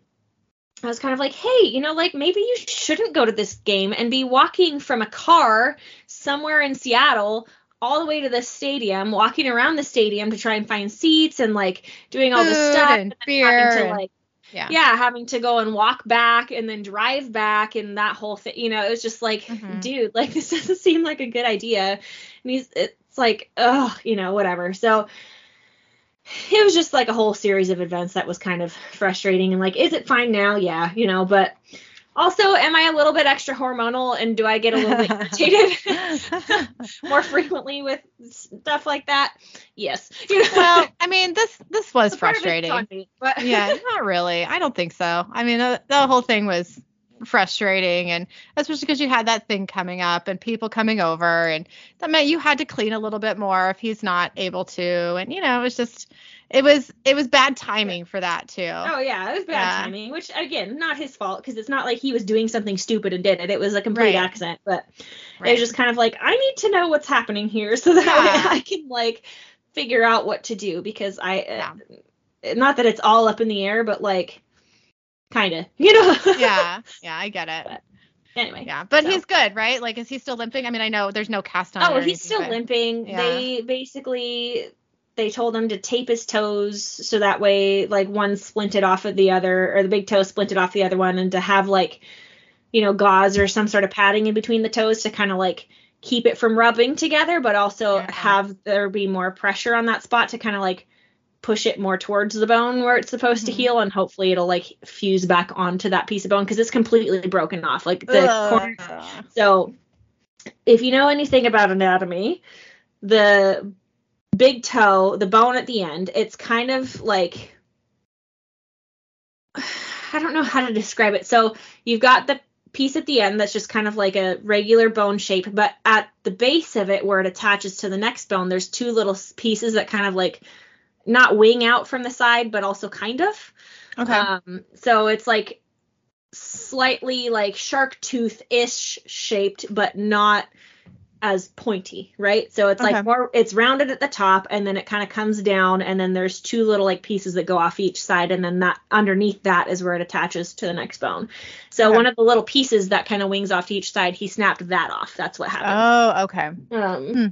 I was kind of like, hey, you know, like maybe you shouldn't go to this game and be walking from a car somewhere in Seattle all the way to the stadium, walking around the stadium to try and find seats and like doing all this Food stuff and beer having to like Yeah. yeah, having to go and walk back and then drive back and that whole thing. You know, it was just like, Mhm. dude, like this doesn't seem like a good idea. And he's, it's like, oh, you know, whatever. So it was just like a whole series of events that was kind of frustrating and like, is it fine now? Yeah, you know, but also, am I a little bit extra hormonal and do I get a little bit irritated more frequently with stuff like that? Yes. You know, well, I mean, this this was So part of it's frustrating. me, but yeah, not really. I don't think so. I mean, the, the whole thing was frustrating, and especially because you had that thing coming up and people coming over, and that meant you had to clean a little bit more if he's not able to, and you know, it was just, it was, it was bad timing for that too. Oh yeah, it was bad Yeah. timing, which again, not his fault because it's not like he was doing something stupid and did it. It was a complete Right. accident, but it was just kind of like I need to know what's happening here so that Yeah. I can like figure out what to do because I uh, not that it's all up in the air, but like kind of, you know. yeah, yeah, I get it. But- Anyway. Yeah, but so- he's good, right? Like, is he still limping? I mean, I know there's no cast on. Oh, he's anything, still but- limping. Yeah. They basically they told him to tape his toes so that way like one splinted off of the other or the big toe splinted off the other one and to have like you know gauze or some sort of padding in between the toes to kind of like keep it from rubbing together but also Yeah. have there be more pressure on that spot to kind of like push it more towards the bone where it's supposed to Mhm. heal and hopefully it'll like fuse back onto that piece of bone because it's completely broken off like the corner so, if you know anything about anatomy, the big toe, the bone at the end, it's kind of like I don't know how to describe it. So, you've got the piece at the end that's just kind of like a regular bone shape, but at the base of it where it attaches to the next bone, there's two little pieces that kind of like not wing out from the side, but also kind of. Okay. Um, so it's like slightly like shark tooth ish shaped, but not as pointy, right? So it's Okay. like more, it's rounded at the top and then it kind of comes down and then there's two little like pieces that go off each side and then that underneath that is where it attaches to the next bone. So Okay. one of the little pieces that kind of wings off to each side, he snapped that off. That's what happened. oh, okay. um, hmm.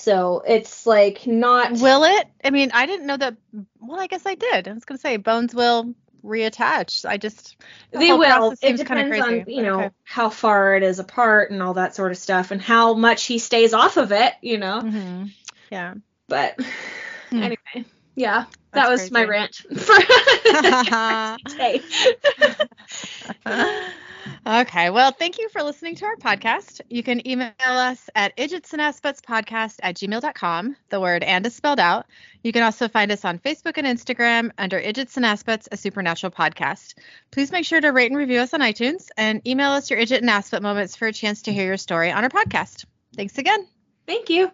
So it's like not. Will it? I mean, I didn't know that. Well, I guess I did. I was gonna say bones will reattach. I just the they will. It depends crazy, on you know okay. how far it is apart and all that sort of stuff, and how much he stays off of it. You know, Mhm. Yeah. but Hmm. anyway, yeah, that That's was my rant for today. okay. Well, thank you for listening to our podcast. You can email us at idjitsandassbuttspodcast at gmail.com. The word and is spelled out. You can also find us on Facebook and Instagram under Idjits and Assbutts, a supernatural podcast. Please make sure to rate and review us on iTunes and email us your Idjit and Assbutt moments for a chance to hear your story on our podcast. Thanks again. Thank you.